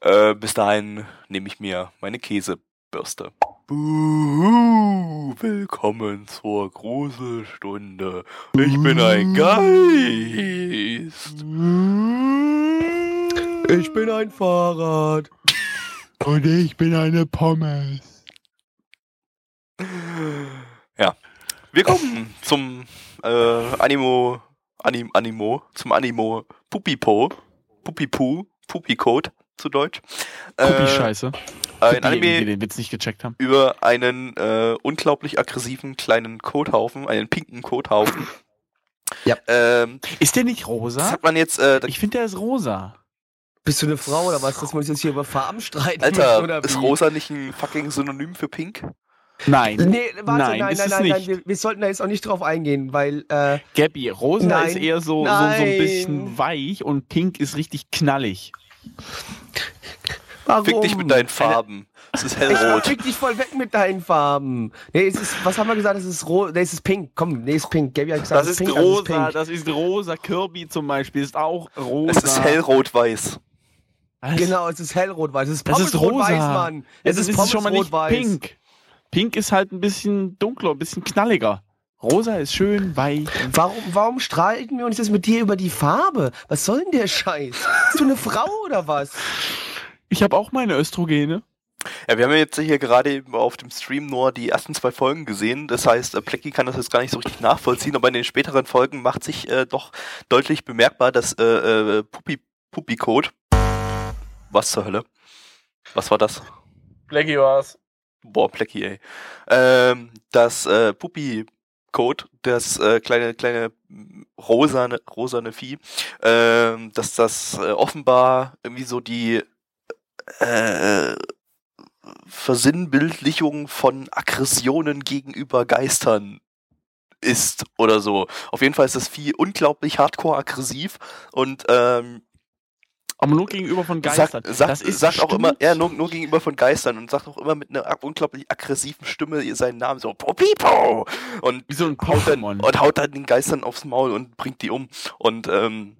Äh, bis dahin nehme ich mir meine Käsebürste. Buhu, willkommen zur Gruselstunde. Ich bin ein Geist. Ich bin ein Fahrrad. Und ich bin eine Pommes. Ja. Wir kommen zum äh, Animo, Anim, Animo, zum Animo Pupipo, Pupipu, Pupicode zu Deutsch. Äh, Pupi-Scheiße. ein Die, die Anime den Witz nicht gecheckt haben. über einen äh, unglaublich aggressiven kleinen Kothaufen, einen pinken Kothaufen. Ja. Ähm, Ist der nicht das rosa? hat man jetzt, äh, Ich finde, der ist rosa. Bist du eine Frau oder was? Dass wir uns jetzt hier über Farben streiten Alter, ist rosa nicht ein fucking Synonym für pink? Nein. Nee, warte, Nein, nein, ist nein, es nein, nein, wir, wir sollten da jetzt auch nicht drauf eingehen, weil, äh, Gabby, rosa Nein. ist eher so, so, so ein bisschen weich und pink ist richtig knallig. warum? Fick dich mit deinen Farben. Es ist Ich hellrot. fick dich voll weg mit deinen Farben. Nee, es ist, was haben wir gesagt? Es ist rot, nee, es ist pink. Komm, nee, es ist pink. Gabby hat gesagt, Das es ist pink, also rosa, pink. das ist rosa. Kirby zum Beispiel ist auch rosa. Es ist hellrot-weiß. Genau, es ist hellrot-weiß. Es ist Das ist Pommes rosa. rot-weiß, Mann. Es Es ist, ist schon mal nicht Pommes rot-weiß. pink. Pink ist halt ein bisschen dunkler, ein bisschen knalliger. Rosa ist schön weich. Warum, warum streiten wir uns jetzt mit dir über die Farbe? Was soll denn der Scheiß? Bist du eine Frau oder was? Ich habe auch meine Östrogene. Ja, wir haben ja jetzt hier gerade eben auf dem Stream nur die ersten zwei Folgen gesehen. Das heißt, äh, Plecky kann das jetzt gar nicht so richtig nachvollziehen, aber in den späteren Folgen macht sich äh, doch deutlich bemerkbar, dass äh, äh, Pupi, Pupi-Code. Was zur Hölle? Was war das? Blackie war's. Boah, Plecky, ey. Ähm, das äh, Pupi-Code, das äh, kleine, kleine mm, rosane, rosane Vieh, ähm, dass das äh, offenbar irgendwie so die äh, Versinnbildlichung von Aggressionen gegenüber Geistern ist oder so. Auf jeden Fall ist das Vieh unglaublich hardcore aggressiv und ähm, Aber nur gegenüber von Geistern. sagt, das ist sagt auch immer, ja, nur, nur gegenüber von Geistern und sagt auch immer mit einer unglaublich aggressiven Stimme seinen Namen so Popipo und wie so ein haut dann, und haut dann den Geistern aufs Maul und bringt die um und ähm,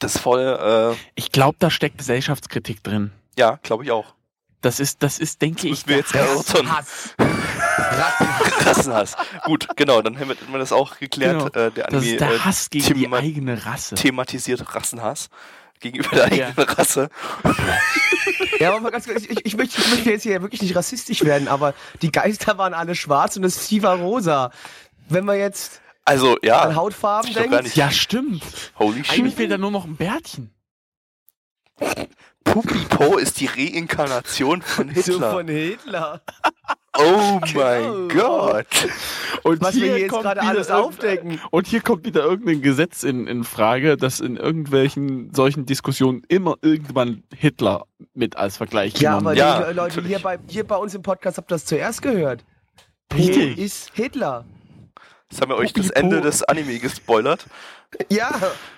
das voll, äh, Ich glaube, da steckt Gesellschaftskritik drin. ja, glaube ich auch. Das ist, das ist, denke ich, müssen wir jetzt erörtern. Hass. Rassenhass. Gut, genau, dann haben wir, das auch geklärt. Genau. Äh, der Das Anime ist der äh, Hass gegen die eigene Rasse. thematisiert Rassenhass gegenüber der Ja. eigenen Rasse. Ja, aber mal ganz kurz, ich, ich, möchte, ich möchte jetzt hier wirklich nicht rassistisch werden, aber die Geister waren alle schwarz und das Vieh war rosa. Wenn man jetzt Also, an ja, Hautfarben ich doch denkt. Ja, stimmt. holy Eigentlich fehlt da nur noch ein Bärtchen. Pupipo ist die Reinkarnation von so Hitler. von Hitler. Oh mein Genau. Gott. Und Was wir hier jetzt kommt gerade wieder alles irgendein- aufdecken. Und hier kommt wieder irgendein Gesetz in, in Frage, dass in irgendwelchen solchen Diskussionen immer irgendwann Hitler mit als Vergleich Ja, genommen aber wird. Ja, die Leute hier bei, hier bei uns im Podcast habt ihr das zuerst gehört. Richtig. ist Hitler. Jetzt haben wir euch das. Ende des Anime gespoilert. Ja,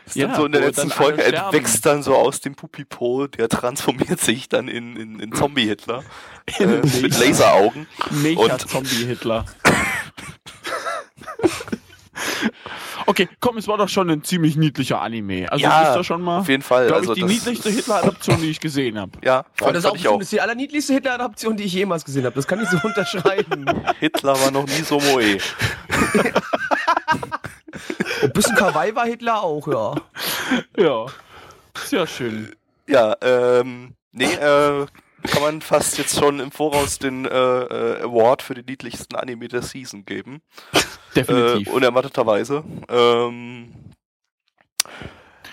Ist Ja, dann so in der letzten dann Folge entwächst dann so aus dem Pupipo, der transformiert sich dann in, in, in Zombie-Hitler. äh, mit Laseraugen. Mecha-Zombie-Hitler. okay, komm, es war doch schon ein ziemlich niedlicher Anime. Also Ja, ist das schon mal, Auf jeden Fall. glaube also ich, die das, niedlichste Hitler-Adaption, die ich gesehen habe. Ja, fand, das ist auch, fand ich auch. bestimmt- die allerniedlichste Hitler-Adaption, die ich jemals gesehen habe. Das kann ich so unterschreiben. Hitler war noch nie so moe. Ein bisschen Kawaii war Hitler auch, ja. Ja. Sehr schön. Ja, ähm, nee, äh, kann man fast jetzt schon im Voraus den äh, äh, Award für den niedlichsten Anime der Season geben. Definitiv. Äh, unerwarteterweise. Ähm,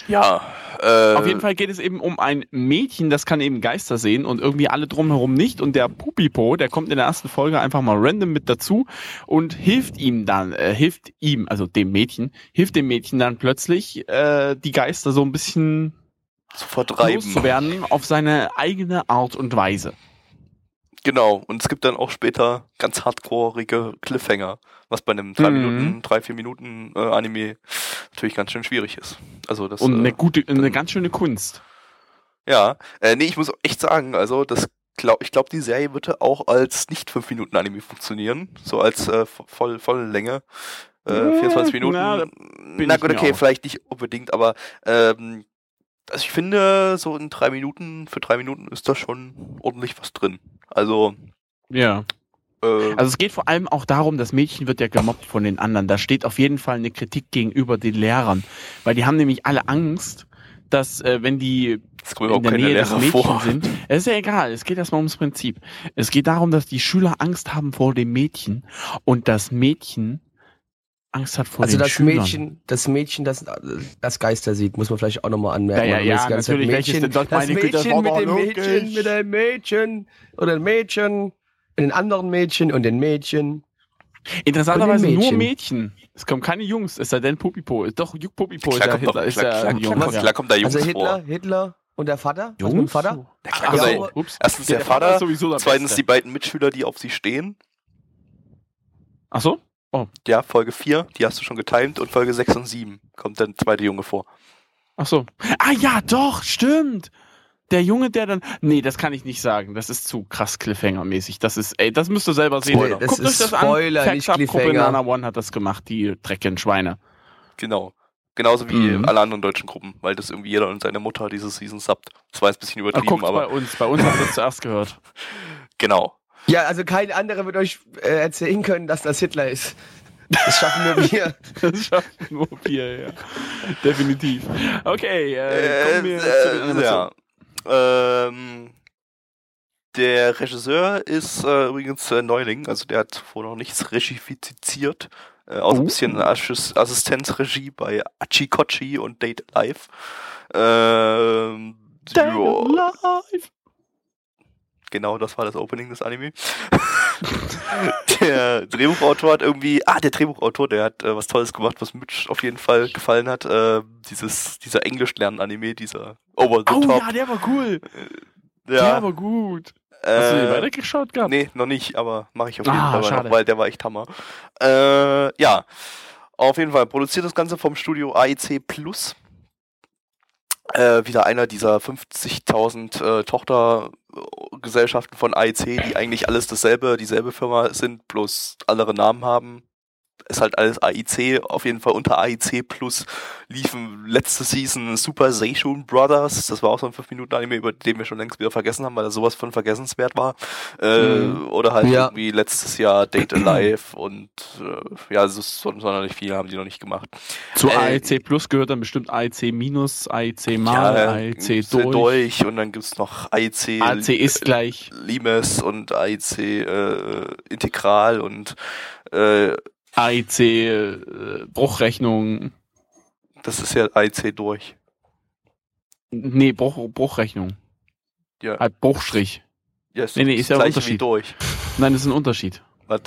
Ja. Äh, Auf jeden Fall geht es eben um ein Mädchen, das kann eben Geister sehen und irgendwie alle drumherum nicht. Und der Pupipo, der kommt in der ersten Folge einfach mal random mit dazu und hilft ihm dann, äh, hilft ihm, also dem Mädchen, hilft dem Mädchen dann plötzlich, äh, die Geister so ein bisschen zu vertreiben. loszuwerden auf seine eigene Art und Weise. Genau, und es gibt dann auch später ganz hardcoreige Cliffhanger, was bei einem drei mhm. Minuten, drei, vier Minuten äh, Anime natürlich ganz schön schwierig ist. Also das, und eine äh, gute, eine ganz schöne Kunst. Ja, äh, nee, ich muss echt sagen, also das glaub, ich glaube, die Serie würde auch als nicht fünf Minuten Anime funktionieren, so als äh, voll, volle Länge. Äh, 24 Minuten. Na, na gut, okay, vielleicht nicht unbedingt, aber ähm, also ich finde, so in drei Minuten, für drei Minuten ist da schon ordentlich was drin. Also. Ja. Äh, also es geht vor allem auch darum, das Mädchen wird ja gemobbt von den anderen. Da steht auf jeden Fall eine Kritik gegenüber den Lehrern. Weil die haben nämlich alle Angst, dass äh, wenn die in der Nähe des Mädchens vor. sind, es ist ja egal, es geht erstmal ums Prinzip. Es geht darum, dass die Schüler Angst haben vor dem Mädchen und das Mädchen Angst hat vor also den das Schülern. Mädchen, das Mädchen, das das Geister sieht, muss man vielleicht auch nochmal anmerken. Ja, ja, ja das natürlich. Mädchen, das, das Mädchen mit dem Mädchen, mit dem Mädchen oder dem Mädchen, mit den anderen Mädchen und den Mädchen. Interessanterweise nur Mädchen. Es kommen keine Jungs, es sei denn Pupipo. Doch, Pupipo ist ja Hitler. Ist klar, klar, klar, klar, kommt da Jungs Also Hitler, vor. Hitler und der Vater? Jungs? Also Vater? Klar, ja, also, ups. Erstens der, der Vater, Vater zweitens die beiden Mitschüler, die auf sie stehen. Ach so? Oh. Ja, Folge 4, die hast du schon getimt und Folge 6 und 7 kommt der zweite Junge vor. Ach so. Ah ja, doch, stimmt. Der Junge, der dann. Nee, das kann ich nicht sagen. Das ist zu krass Cliffhanger-mäßig. Das ist, ey, das müsst ihr selber sehen. Spoiler. Guckt euch das Spoiler, an. Nicht Gruppe Nana One hat das gemacht, die dreckigen Schweine. Genau. Genauso wie mhm. alle anderen deutschen Gruppen, weil das irgendwie jeder und seine Mutter diese Season subbt. Das war jetzt ein bisschen übertrieben, Ach, aber. bei uns. Bei uns haben wir zuerst gehört. Genau. Ja, also kein anderer wird euch äh, erzählen können, dass das Hitler ist. Das schaffen nur wir. Das schaffen nur wir, ja. Definitiv. Okay, äh, kommen wir äh, zu ja. Ähm, der Regisseur ist äh, übrigens äh, Neuling, also der hat vorher noch nichts regifiziert. Äh, auch oh. ein bisschen Assistenzregie bei Achikochi und Date Live. Ähm, Date Live! Genau, das war das Opening des Anime. der Drehbuchautor hat irgendwie, ah, der Drehbuchautor, der hat äh, was Tolles gemacht, was Mitch auf jeden Fall gefallen hat. Äh, dieses, dieser Englisch-Lernen-Anime, dieser Over the oh, Top. ja, der war cool. Äh, ja. Der war gut. Hast du den äh, weitergeschaut gehabt? Nee, noch nicht, aber mache ich auf jeden ah, Fall noch, weil der war echt Hammer. Äh, ja, auf jeden Fall produziert das Ganze vom Studio AIC Plus. Äh, wieder einer dieser 50.000 äh, Tochtergesellschaften von AIC, die eigentlich alles dasselbe, dieselbe Firma sind, bloß andere Namen haben ist halt alles AIC, auf jeden Fall unter AIC Plus liefen letzte Season Super Seishun Brothers, das war auch so ein 5-Minuten-Anime, über den wir schon längst wieder vergessen haben, weil er sowas von vergessenswert war. Äh, mhm. Oder halt ja. irgendwie letztes Jahr Date Alive und äh, ja, so sonderlich viel haben die noch nicht gemacht. Zu äh, AIC Plus gehört dann bestimmt AIC Minus, AIC Mal, ja, AIC durch. durch. und dann gibt's noch AIC, AIC ist gleich Limes und AIC äh, Integral und äh, AIC äh, Bruchrechnung. Das ist ja AIC durch. Nee, Bruch, Bruchrechnung. Ja. Halt Bruchstrich. Ja, ist nee, nee, ist ja ein Unterschied. Wie durch. Nein, das ist ein Unterschied. Was?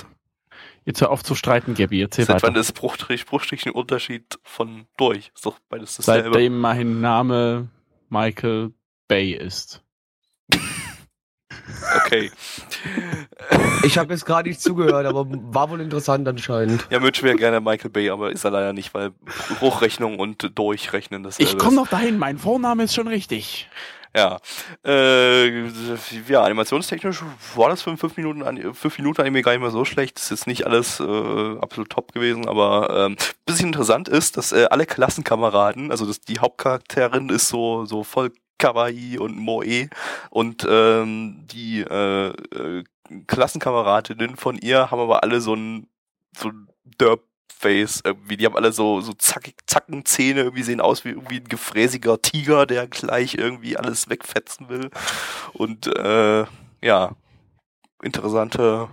Jetzt hör auf zu streiten, Gabby. Erzähl Seit weiter. wann ist Bruchstrich, Bruchstrich ein Unterschied von durch? Ist doch beides dasselbe. Seitdem mein Name Michael Bay ist. Okay. Ich habe jetzt gerade nicht zugehört, aber war wohl interessant anscheinend. Ja, Mitch wäre gerne Michael Bay, aber ist er leider nicht, weil Hochrechnung und Durchrechnen das Ich komme noch dahin, mein Vorname ist schon richtig. Ja. Äh, ja, animationstechnisch war das für 5 Minuten, 5 Minuten Anime gar nicht mehr so schlecht. Das ist jetzt nicht alles äh, absolut top gewesen, aber ähm, bisschen interessant ist, dass äh, alle Klassenkameraden, also das, die Hauptcharakterin ist so, so voll Kawaii und Moe und ähm, die äh, äh, Klassenkameradinnen von ihr haben aber alle so ein so ein Derp-Face irgendwie. Die haben alle so, so zackig, Zackenzähne, irgendwie sehen aus wie irgendwie ein gefräßiger Tiger, der gleich irgendwie alles wegfetzen will. Und äh, ja, interessante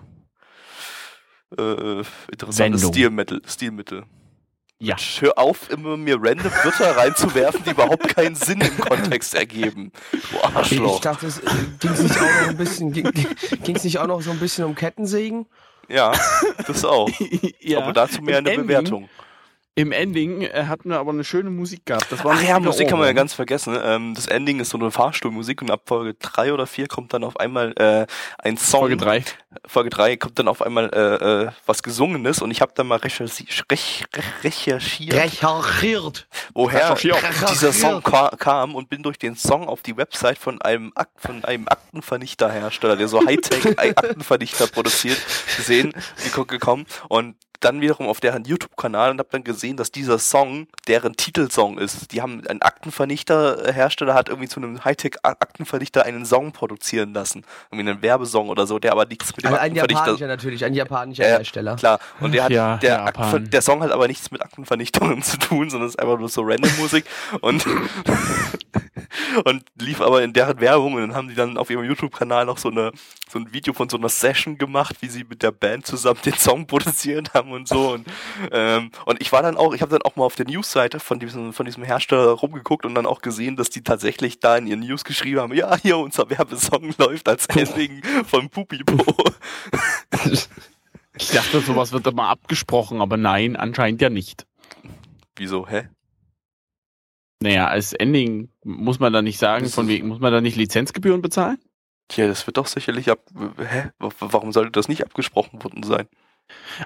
äh, interessante Stilmittel. Stilmittel. Ja. Hör auf, immer mir random Wörter reinzuwerfen, die überhaupt keinen Sinn im Kontext ergeben. Du Ich Arschloch. dachte, es ging nicht auch noch ein bisschen, ging es nicht auch noch so ein bisschen um Kettensägen? Ja, das auch. ja. Aber dazu mehr Im eine Ending- Bewertung. Im Ending äh, hatten wir aber eine schöne Musik gehabt. Das war Ach ja, Musik kann man ja ganz vergessen. Ähm, das Ending ist so eine Fahrstuhlmusik und ab Folge 3 oder 4 kommt dann auf einmal äh, ein Song. Folge 3. Folge 3 kommt dann auf einmal äh, äh, was Gesungenes und ich habe dann mal recherchi rech rech recherchiert, Recherchiert. woher recherchiert. dieser Song ka kam und bin durch den Song auf die Website von einem, Ak von einem Aktenvernichterhersteller, der so Hightech-Aktenvernichter produziert, gesehen, geko- gekommen und dann wiederum auf deren YouTube-Kanal und habe dann gesehen, dass dieser Song deren Titelsong ist. Die haben einen Aktenvernichter-Hersteller hat irgendwie zu einem Hightech-Aktenvernichter einen Song produzieren lassen, irgendwie einen Werbesong oder so, der aber nichts mit dem Also ein Aktenvernichter japanischer natürlich, ein japanischer Ja, Hersteller. Klar, und der hat Ja, der. Aktenver- der Song hat aber nichts mit Aktenvernichtungen zu tun, sondern ist einfach nur so random Musik und und lief aber in deren Werbung und dann haben die dann auf ihrem YouTube-Kanal noch so eine so ein Video von so einer Session gemacht, wie sie mit der Band zusammen den Song produziert haben und so und ähm, und ich war dann auch, ich habe dann auch mal auf der Newsseite von diesem von diesem Hersteller rumgeguckt und dann auch gesehen, dass die tatsächlich da in ihren News geschrieben haben, ja, hier unser Werbesong läuft als Ending von Pupipo. Ich dachte, sowas wird immer abgesprochen, aber nein, anscheinend ja nicht. Wieso, hä? Naja, als Ending muss man da nicht sagen, Das von wegen, muss man da nicht Lizenzgebühren bezahlen? Tja, das wird doch sicherlich ab. Hä? Warum sollte das nicht abgesprochen worden sein?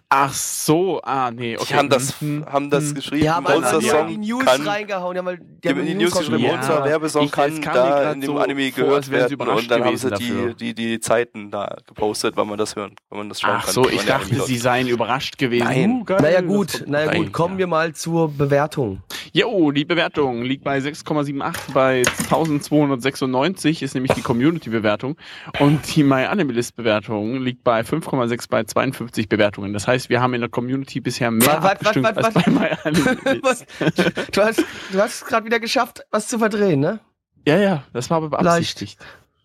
Ach so, ah, nee, okay. Die haben das, Hm, haben das hm. geschrieben. Die haben unser ja. Song die News kann. reingehauen. Die haben, halt- Die haben in die News geschrieben, Ja. unser Werbesong Ich- kann da in dem so Anime gehört werden. überrascht Und dann haben sie gewesen dafür. die, die, die Zeiten da gepostet, wann man das hören, wenn man das schauen Ach kann. so, wann ich dachte, sie seien überrascht gewesen. Nein. Uh, geil, Naja gut, naja gut, kommen ja. wir mal zur Bewertung. Jo, die Bewertung liegt bei 6,78 bei 1296, ist nämlich die Community-Bewertung. Und die MyAnimalist-Bewertung liegt bei 5,6 bei 52 Bewertungen. Das heißt, wir haben in der Community bisher mehr Was, was, abgestimmt was, als was? bei MyAnimalist. Was? Du hast, du hast es gerade wieder geschafft, was zu verdrehen, ne? ja, ja, das war aber beabsichtigt.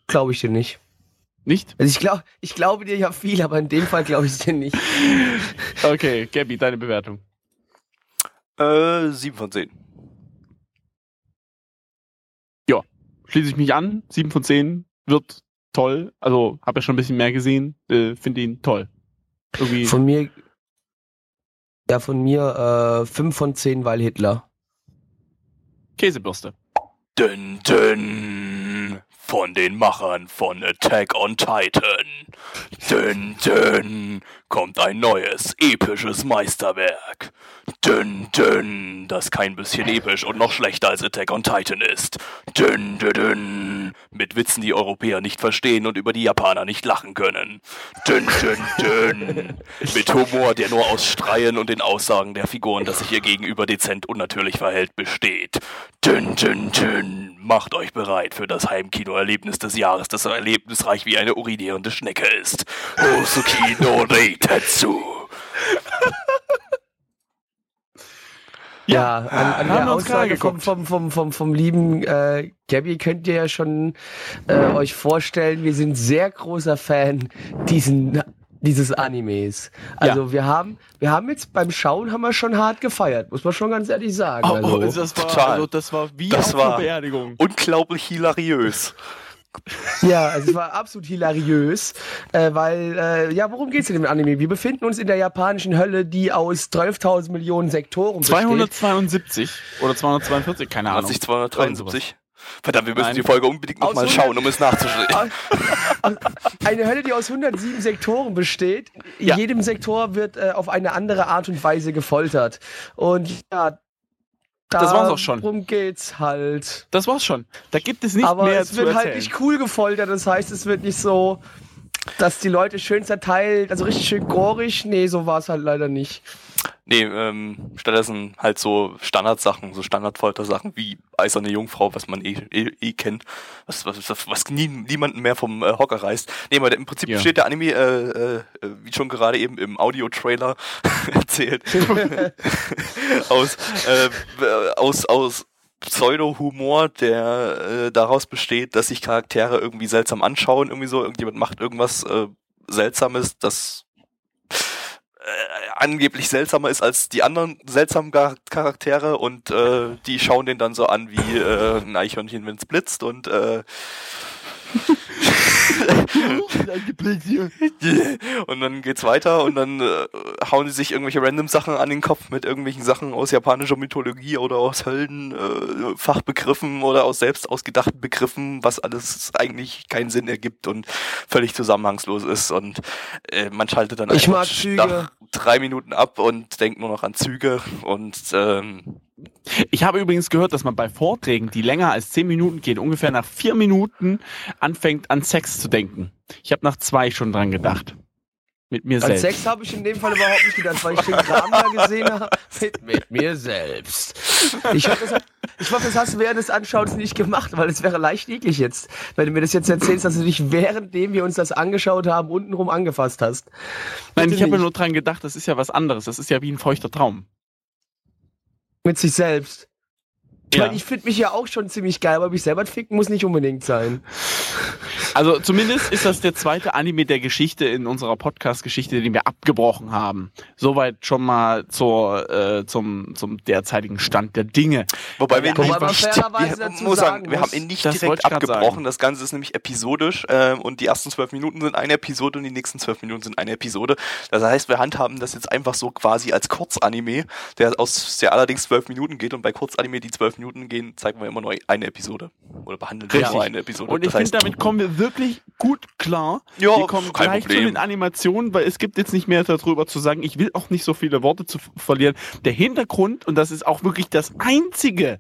Glaube ich dir nicht. Nicht? Also ich, glaub, ich glaube dir ja viel, aber in dem Fall glaube ich dir nicht. Okay, Gabby, deine Bewertung. Äh, 7 von 10. Schließe ich mich an. 7 von 10 wird toll. Also, habe ja schon ein bisschen mehr gesehen. Äh, Finde ihn toll. Irgendwie. Von mir, ja, von mir äh, 5 von 10, weil Hitler. Käsebürste. Dün, dün, von den Machern von Attack on Titan. Dün, dün, kommt ein neues, episches Meisterwerk. Dün, dün, das kein bisschen episch und noch schlechter als Attack on Titan ist. Dün, dün, dün, mit Witzen, die Europäer nicht verstehen und über die Japaner nicht lachen können. Dün, dün, dün, mit Humor, der nur aus Streien und den Aussagen der Figuren, das sich ihr gegenüber dezent unnatürlich verhält, besteht. Dün, dün, dün, macht euch bereit für das Heimkino-Erlebnis des Jahres, das erlebnisreich wie eine urinierende Schnecke ist. Osuki no Reitetsu. Ja, an, an der Aussage vom, vom, vom, vom, vom lieben äh, Gabby könnt ihr ja schon äh, euch vorstellen, wir sind sehr großer Fan diesen, dieses Animes. Also wir haben wir haben jetzt beim Schauen haben wir schon hart gefeiert, muss man schon ganz ehrlich sagen. Oh, also, oh, das war, Total. also das war wie Das war- Beerdigung. Unglaublich hilariös. Ja, also es war absolut hilariös, äh, weil, äh, ja, worum geht's in dem Anime? Wir befinden uns in der japanischen Hölle, die aus 12.000 Millionen Sektoren besteht. 272 oder 242, keine Ahnung. 273. Verdammt, wir müssen Nein. die Folge unbedingt nochmal 100 schauen, um es nachzuschauen. Eine Hölle, die aus 107 Sektoren besteht. In Ja. jedem Sektor wird äh, auf eine andere Art und Weise gefoltert. Und ja, Das war's auch schon. Darum geht's halt. Das war's schon. Da gibt es nicht Aber mehr es zu wird erzählen. halt nicht cool gefoltert. Das heißt, es wird nicht so, dass die Leute schön zerteilt, also richtig schön gorig. Nee, so war es halt leider nicht. Nee, ähm, stattdessen halt so Standardsachen, so Standardfolter-Sachen wie Eiserne Jungfrau, was man eh, eh, eh kennt, was, was, was, was nie, niemanden mehr vom äh, Hocker reißt. Nee, aber im Prinzip Ja. besteht der Anime, äh, äh, wie schon gerade eben im Audio-Trailer erzählt, aus, äh, aus, aus Pseudo-Humor, der äh, daraus besteht, dass sich Charaktere irgendwie seltsam anschauen, irgendwie so, irgendjemand macht irgendwas äh, Seltsames, das äh, angeblich seltsamer ist als die anderen seltsamen Char- Charaktere und äh, die schauen den dann so an wie äh, ein Eichhörnchen, wenn es blitzt und äh, und dann geht's weiter und dann äh, hauen sie sich irgendwelche random Sachen an den Kopf mit irgendwelchen Sachen aus japanischer Mythologie oder aus Höllen äh, oder aus selbst ausgedachten Begriffen, was alles eigentlich keinen Sinn ergibt und völlig zusammenhangslos ist. Und äh, man schaltet dann Ich einfach nach drei Minuten ab und denkt nur noch an Züge und ähm, Ich habe übrigens gehört, dass man bei Vorträgen, die länger als zehn Minuten gehen, ungefähr nach vier Minuten anfängt an Sex zu denken. Ich habe nach zwei schon dran gedacht. Mit mir An selbst. Sex habe ich in dem Fall überhaupt nicht gedacht, weil ich den Kram da gesehen habe mit, mit mir selbst. Ich hoffe, das, ich hoffe, das hast du während des Anschauens nicht gemacht, weil es wäre leicht eklig jetzt, wenn du mir das jetzt erzählst, dass du dich währenddem wir uns das angeschaut haben, untenrum angefasst hast. Nein, Bitte ich habe nur dran gedacht, das ist ja was anderes. Das ist ja wie ein feuchter Traum. Mit sich selbst. Ich Ja. ich finde mich ja auch schon ziemlich geil, aber mich selber ficken muss nicht unbedingt sein. Also zumindest ist das der zweite Anime der Geschichte in unserer Podcast-Geschichte, den wir abgebrochen haben. Soweit schon mal zur, äh, zum, zum derzeitigen Stand der Dinge. Wobei wir Wobei nicht, man nicht fairerweise wir, dazu muss sagen, wir haben ihn nicht direkt abgebrochen. sagen. Das Ganze ist nämlich episodisch ähm, und die ersten zwölf Minuten sind eine Episode und die nächsten zwölf Minuten sind eine Episode. Das heißt, wir handhaben das jetzt einfach so quasi als Kurzanime, der aus der allerdings zwölf Minuten geht und bei Kurzanime, die zwölf Minuten gehen, zeigen wir immer nur eine Episode oder behandeln wir nur eine Episode. Und ich finde, damit kommen wir wirklich gut klar. Ja, wir kommen gleich Problem. zu den Animationen, weil es gibt jetzt nicht mehr darüber zu sagen. Ich will auch nicht so viele Worte zu verlieren. Der Hintergrund, und das ist auch wirklich das Einzige,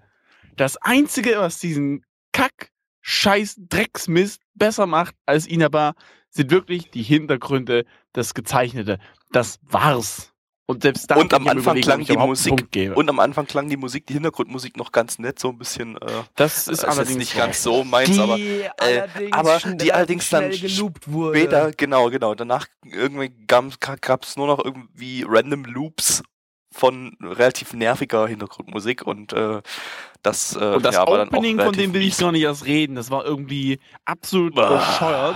das Einzige, was diesen Kack, Scheiß, Drecksmist besser macht als Inaba, sind wirklich die Hintergründe, das Gezeichnete. Das war's. Und selbst da Und am Anfang Überlegen, klang die Musik- und am Anfang klang die Musik, die Hintergrundmusik noch ganz nett, so ein bisschen. Äh, das ist ist allerdings jetzt nicht ganz so meins, aber die äh, aber die allerdings dann. Später, genau, genau. Danach irgendwie gab es nur noch irgendwie random Loops von relativ nerviger Hintergrundmusik und äh, das, äh, Und das ja, dann Opening, von dem will ich gar nicht erst reden. Das war irgendwie absolut Ah. bescheuert.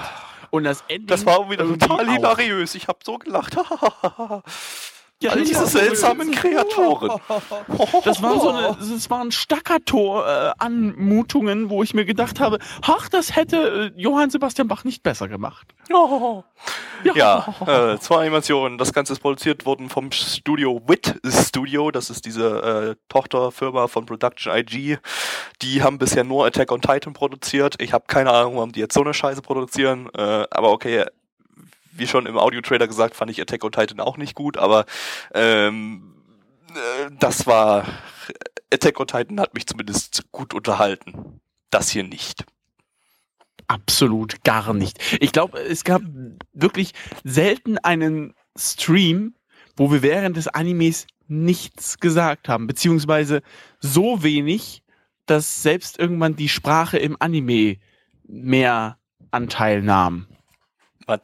Und das Ending Das war wieder total hilariös. Ich habe so gelacht. Ja, All diese seltsamen Kreaturen. Das waren so eine, das waren Staccato-Anmutungen, wo ich mir gedacht habe, ach, das hätte äh, Johann Sebastian Bach nicht besser gemacht. Ja, äh, zwei Animationen. Das Ganze ist produziert worden vom Studio Wit Studio. Das ist diese äh, Tochterfirma von Production IG. Die haben bisher nur Attack on Titan produziert. Ich habe keine Ahnung, warum die jetzt so eine Scheiße produzieren. Äh, aber okay, wie schon im Audio-Trailer gesagt, fand ich Attack on Titan auch nicht gut. Aber ähm, äh, das war Attack on Titan hat mich zumindest gut unterhalten. Das hier nicht. Absolut gar nicht. Ich glaube, es gab wirklich selten einen Stream, wo wir während des Animes nichts gesagt haben, beziehungsweise so wenig, dass selbst irgendwann die Sprache im Anime mehr Anteil nahm. Was?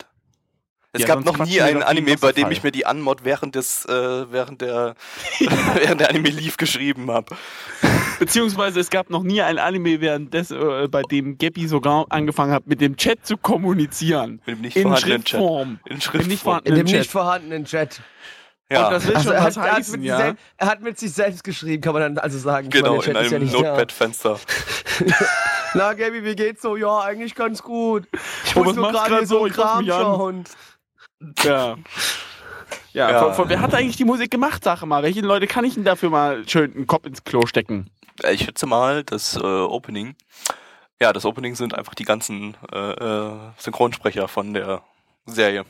Es Ja, gab noch nie einen wie Anime, im bei dem ich mir die Anmod während des, äh, während der, während der Anime lief geschrieben habe. Beziehungsweise es gab noch nie ein Anime, während des, äh, bei dem Gabby sogar angefangen hat, mit dem Chat zu kommunizieren. Mit dem nicht In vorhandenen Chat. Schriftform. In In nicht Schriftform. In vorhandenen dem Chat. nicht vorhandenen Chat. Ja, Und das will Also schon er, was hat, er, hat heißen, mit sich ja. selbst, er hat mit sich selbst geschrieben, kann man dann also sagen. Genau, meine, in ja einem nicht da. Notepad-Fenster. Na, Gaby, wie geht's so? Ja, eigentlich ganz gut. Ich muss nur gerade so so? Kram schauen. Ja. Ja, Ja. Von, von, wer hat eigentlich die Musik gemacht, sag mal? Welche Leute kann ich denn dafür mal schön einen Kopf ins Klo stecken? Äh, Ich schätze mal, das äh, Opening. Ja, das Opening sind einfach die ganzen äh, äh, Synchronsprecher von der Serie.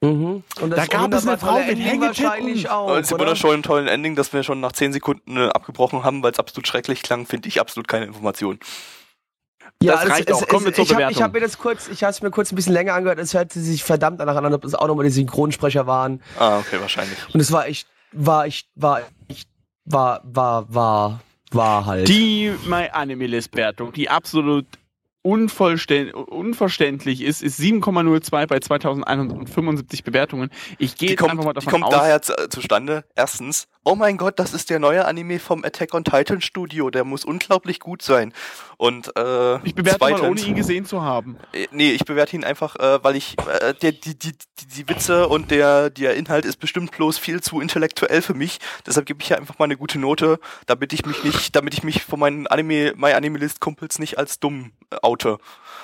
Mhm. Und das Da gab es eine Frau mit Ending wahrscheinlich auch, Und sie oder? wurde schon einen tollen Ending, dass wir schon nach 10 Sekunden äh, abgebrochen haben, weil es absolut schrecklich klang, finde ich absolut keine Information. Ja, Das es- reicht es, auch. Kommen wir zur ich hab, ich Bewertung. habe mir das kurz, ich habe es mir kurz ein bisschen länger angehört. Es hörte sich verdammt danach an, ob es auch nochmal die Synchronsprecher waren. Ah, okay, wahrscheinlich. Und es war echt, war echt, war echt, war, war, war, war halt. Die My Anime List Wertung, die absolut unverständlich ist, ist 7,02 bei 2175 Bewertungen. Ich gehe einfach mal davon die kommt aus. daher zu, zustande. Erstens, oh mein Gott, das ist der neue Anime vom Attack on Titan Studio. Der muss unglaublich gut sein. Und äh, ich bewerte mal, zweitens, ohne ihn gesehen zu haben. Äh, Nee, ich bewerte ihn einfach, äh, weil ich äh, der, die, die, die, die Witze und der, der Inhalt ist bestimmt bloß viel zu intellektuell für mich. Deshalb gebe ich hier einfach mal eine gute Note, damit ich mich nicht, damit ich mich von meinen Anime, My Anime List Kumpels nicht als dumm äh, oute,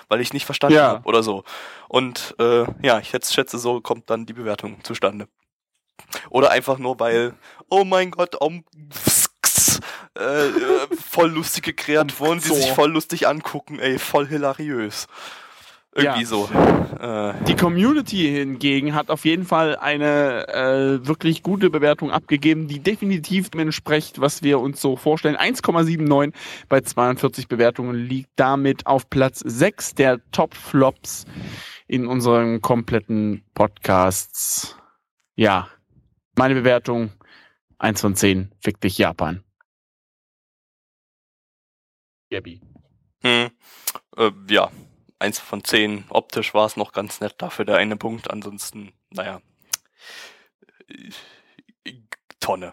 weil ich nicht verstanden Ja. habe oder so. Und äh, ja, ich jetzt schätze, so kommt dann die Bewertung zustande. Oder einfach nur, weil, oh mein Gott, um, äh, äh, voll lustige Kreaturen, die sich voll lustig angucken, ey, voll hilariös. Irgendwie Ja. so. Äh, Die Community hingegen hat auf jeden Fall eine äh, wirklich gute Bewertung abgegeben, die definitiv dem entspricht, was wir uns so vorstellen. 1,79 bei 42 Bewertungen liegt damit auf Platz 6 der Top-Flops in unseren kompletten Podcasts. Ja, meine Bewertung 1 von 10, fick dich Japan. Gabby. hm, äh, ja, eins von zehn. Optisch war es noch ganz nett, dafür der eine Punkt. Ansonsten, naja, äh, Tonne.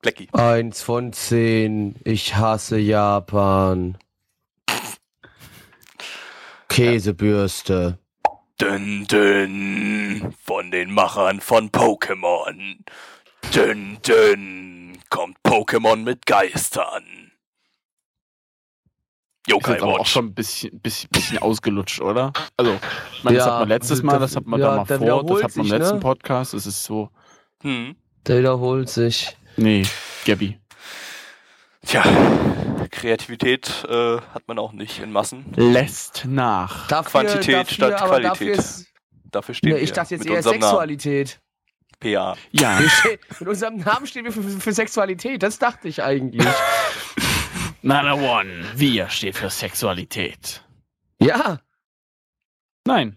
Blackie. Eins von zehn. Ich hasse Japan. Käsebürste. Dünn, dünn, von den Machern von Pokémon. Dünn, dünn, kommt Pokémon mit Geistern. Ist Yokai jetzt aber auch schon ein bisschen, bisschen, bisschen ausgelutscht, oder? Also, ich meine, das Ja, hat man letztes Mal, das hat man ja, da mal vor, das hat man im letzten ne? Podcast, es ist so, Hm. Der wiederholt sich. nee, Gabby. Tja, Kreativität äh, hat man auch nicht in Massen. Lässt nach. Dafür, Quantität dafür, statt Qualität. Dafür ist, Dafür stehen ne, wir ich dachte jetzt mit eher unserem Namen. Sexualität. PA. Ja, Mit unserem Namen stehen wir für, für, für Sexualität. Das dachte ich eigentlich. Nana One, wir steht für Sexualität. ja. Nein.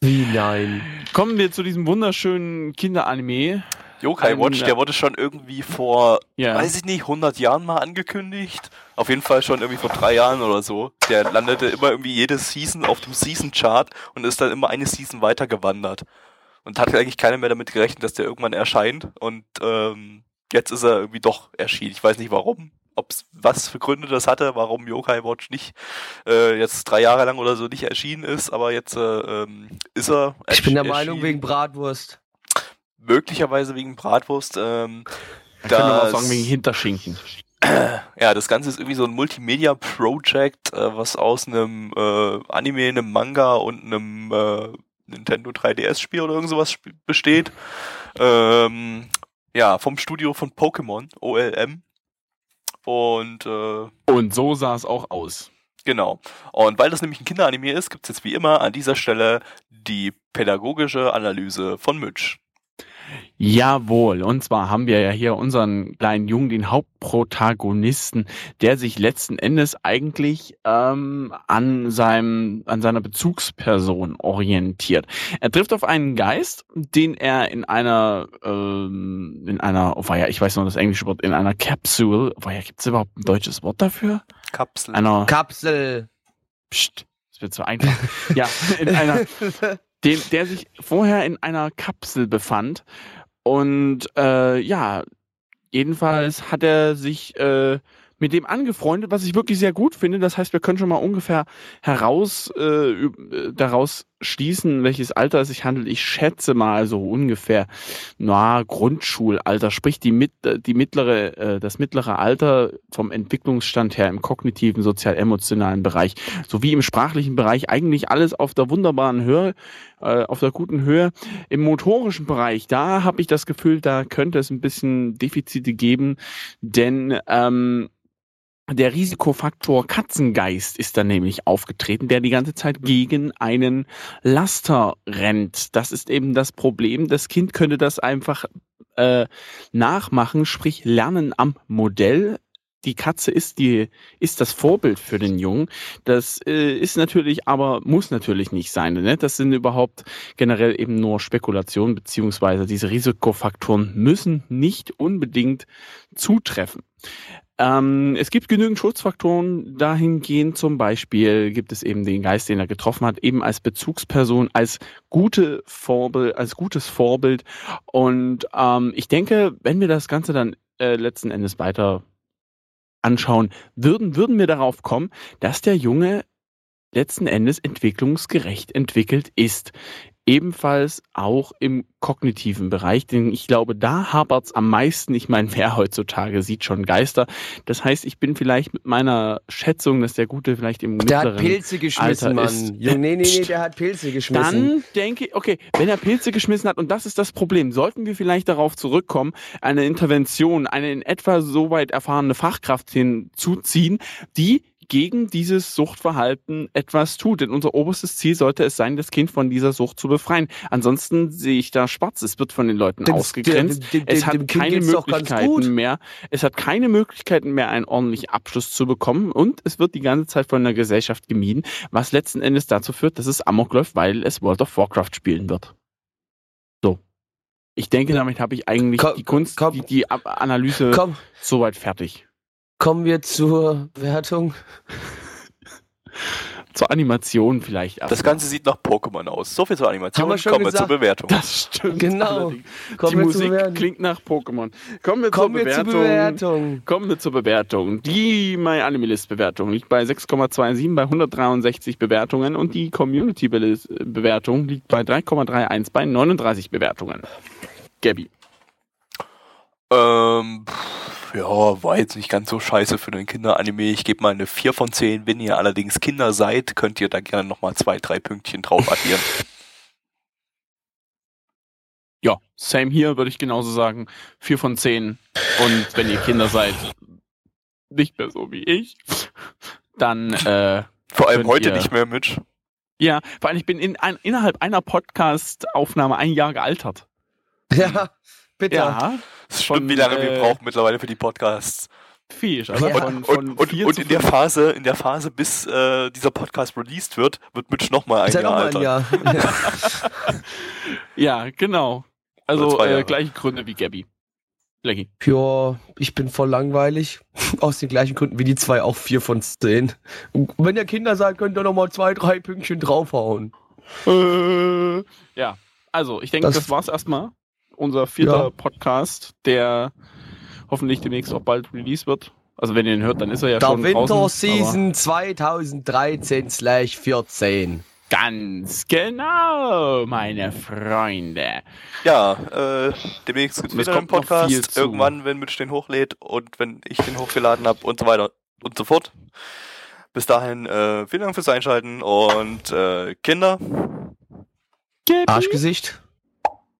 Wie nein? Kommen wir zu diesem wunderschönen Kinderanime. Yokai Ein- Watch, der wurde schon irgendwie vor, Ja. weiß ich nicht, 100 Jahren mal angekündigt. Auf jeden Fall schon irgendwie vor drei Jahren oder so. Der landete immer irgendwie jede Season auf dem Season-Chart und ist dann immer eine Season weitergewandert. Und hat eigentlich keiner mehr damit gerechnet, dass der irgendwann erscheint. Und ähm, jetzt ist er irgendwie doch erschienen. Ich weiß nicht warum. Ob's was für Gründe das hatte, warum Yokai Watch nicht äh, jetzt drei Jahre lang oder so nicht erschienen ist, aber jetzt äh, ähm, ist er. Ich bin der Meinung wegen Bratwurst. möglicherweise wegen Bratwurst. Ähm, Ich könnte aber auch das- sagen, wegen Hinterschinken. ja, das Ganze ist irgendwie so ein Multimedia-Project, äh, was aus einem äh, Anime, einem Manga und einem äh, Nintendo 3DS-Spiel oder irgend sowas besteht. Ähm, ja, vom Studio von Pokémon, OLM. Und äh, Und so sah es auch aus. Genau. Und weil das nämlich ein Kinderanime ist, gibt's jetzt wie immer an dieser Stelle die pädagogische Analyse von Mitch. Jawohl, und zwar haben wir ja hier unseren kleinen Jungen, den Hauptprotagonisten, der sich letzten Endes eigentlich ähm, an seinem, an seiner Bezugsperson orientiert. Er trifft auf einen Geist, den er in einer, ähm, in einer, oh ja, ich weiß noch das englische Wort, in einer Capsule, oh ja, gibt es überhaupt ein deutsches Wort dafür? Kapsel. Einer, Kapsel. Psst, das wird so einfach. ja, in einer, dem, der sich vorher in einer Kapsel befand. Und äh, ja, jedenfalls hat er sich äh, mit dem angefreundet, was ich wirklich sehr gut finde. Das heißt, wir können schon mal ungefähr heraus äh, äh, daraus schließen, welches Alter es sich handelt. Ich schätze mal so ungefähr, na Grundschulalter, sprich die die mittlere, äh, das mittlere Alter vom Entwicklungsstand her im kognitiven, sozial-emotionalen Bereich sowie im sprachlichen Bereich eigentlich alles auf der wunderbaren Höhe, äh, auf der guten Höhe. Im motorischen Bereich, da habe ich das Gefühl, da könnte es ein bisschen Defizite geben, denn ähm, der Risikofaktor Katzengeist ist dann nämlich aufgetreten, der die ganze Zeit gegen einen Laster rennt. Das ist eben das Problem. Das Kind könnte das einfach äh, nachmachen, sprich lernen am Modell. Die Katze ist die ist das Vorbild für den Jungen. Das äh, ist natürlich, aber muss natürlich nicht sein. Ne? Das sind überhaupt generell eben nur Spekulationen beziehungsweise diese Risikofaktoren müssen nicht unbedingt zutreffen. Ähm, es gibt genügend Schutzfaktoren dahingehend. Zum Beispiel gibt es eben den Geist, den er getroffen hat, eben als Bezugsperson, als gute Vorbild, als gutes Vorbild. Und ähm, ich denke, wenn wir das Ganze dann äh, letzten Endes weiter anschauen, würden, würden wir darauf kommen, dass der Junge letzten Endes entwicklungsgerecht entwickelt ist ebenfalls auch im kognitiven Bereich, denn ich glaube, da hapert's am meisten. Ich meine, wer heutzutage sieht schon Geister. Das heißt, ich bin vielleicht mit meiner Schätzung, dass der Gute vielleicht im Der mittleren hat Pilze geschmissen, Alter Mann. ist. Nee, nee, nee, der hat Pilze geschmissen. Dann denke ich, okay, wenn er Pilze geschmissen hat, und das ist das Problem, sollten wir vielleicht darauf zurückkommen, eine Intervention, eine in etwa so weit erfahrene Fachkraft hinzuziehen, die gegen dieses Suchtverhalten etwas tut. Denn unser oberstes Ziel sollte es sein, das Kind von dieser Sucht zu befreien. Ansonsten sehe ich da schwarz. Es wird von den Leuten Dem- ausgegrenzt. dem- dem- es hat keine. Möglichkeiten mehr. Es hat keine Möglichkeiten mehr, einen ordentlichen Abschluss zu bekommen. Und es wird die ganze Zeit von der Gesellschaft gemieden, was letzten Endes dazu führt, dass es Amok läuft, weil es World of Warcraft spielen wird. So. Ich denke, damit habe ich eigentlich Komm, die Kunst, komm. die, die Analyse Komm, soweit fertig. Kommen wir zur Wertung. Zur Animation vielleicht. Das erstmal. Ganze sieht nach Pokémon aus. So viel zur Animation. Haben wir schon Kommen wir zur gesagt. Bewertung. Das stimmt. Genau. die wir Musik zur Bewertung. klingt nach Pokémon. Kommen wir Kommen zur wir zur Bewertung. Bewertung. Kommen wir zur Bewertung. Die MyAnimeList-Bewertung liegt bei 6,27 bei 163 Bewertungen und die Community-Bewertung liegt bei 3,31 bei 39 Bewertungen. Gabby. Ähm, pff, ja, war jetzt nicht ganz so scheiße für den Kinderanime. Ich gebe mal eine 4 von 10. Wenn ihr allerdings Kinder seid, könnt ihr da gerne nochmal zwei, drei Pünktchen drauf addieren. Ja, same hier, würde ich genauso sagen. 4 von 10. Und wenn ihr Kinder seid, nicht mehr so wie ich, dann, äh, Vor allem heute ihr- nicht mehr, Mitch. ja, vor allem ich bin in, ein, innerhalb einer Podcast-Aufnahme ein Jahr gealtert. Ja, bitte. Ja, Es stimmt, Von, wie lange wir äh, brauchen mittlerweile für die Podcasts. viel. Also Ja. von, Und, von und, und, vier und in der. Phase, in der Phase, bis äh, dieser Podcast released wird, wird Mitch nochmal ein Jahr noch ein Jahr. Ja, genau. Also äh, gleiche Gründe wie Gabby. Blackie. Ja, ich bin voll langweilig. Aus den gleichen Gründen wie die zwei auch vier von zehn. Und wenn ihr Kinder seid, könnt ihr noch mal zwei, drei Pünktchen draufhauen. Äh, ja, also ich denke, Das- das, war's erstmal. Unser vierter Ja. Podcast, der hoffentlich demnächst auch bald release wird. Also wenn ihr ihn hört, dann ist er ja Der schon Winter draußen. aber- Season 2013 slash 14. Ganz genau, meine Freunde. Ja, äh, demnächst gibt es wieder einen Podcast. Irgendwann, wenn Mitch den hochlädt und wenn ich den hochgeladen habe und so weiter und so fort. Bis dahin, äh, vielen Dank fürs Einschalten und äh, Kinder. Arschgesicht.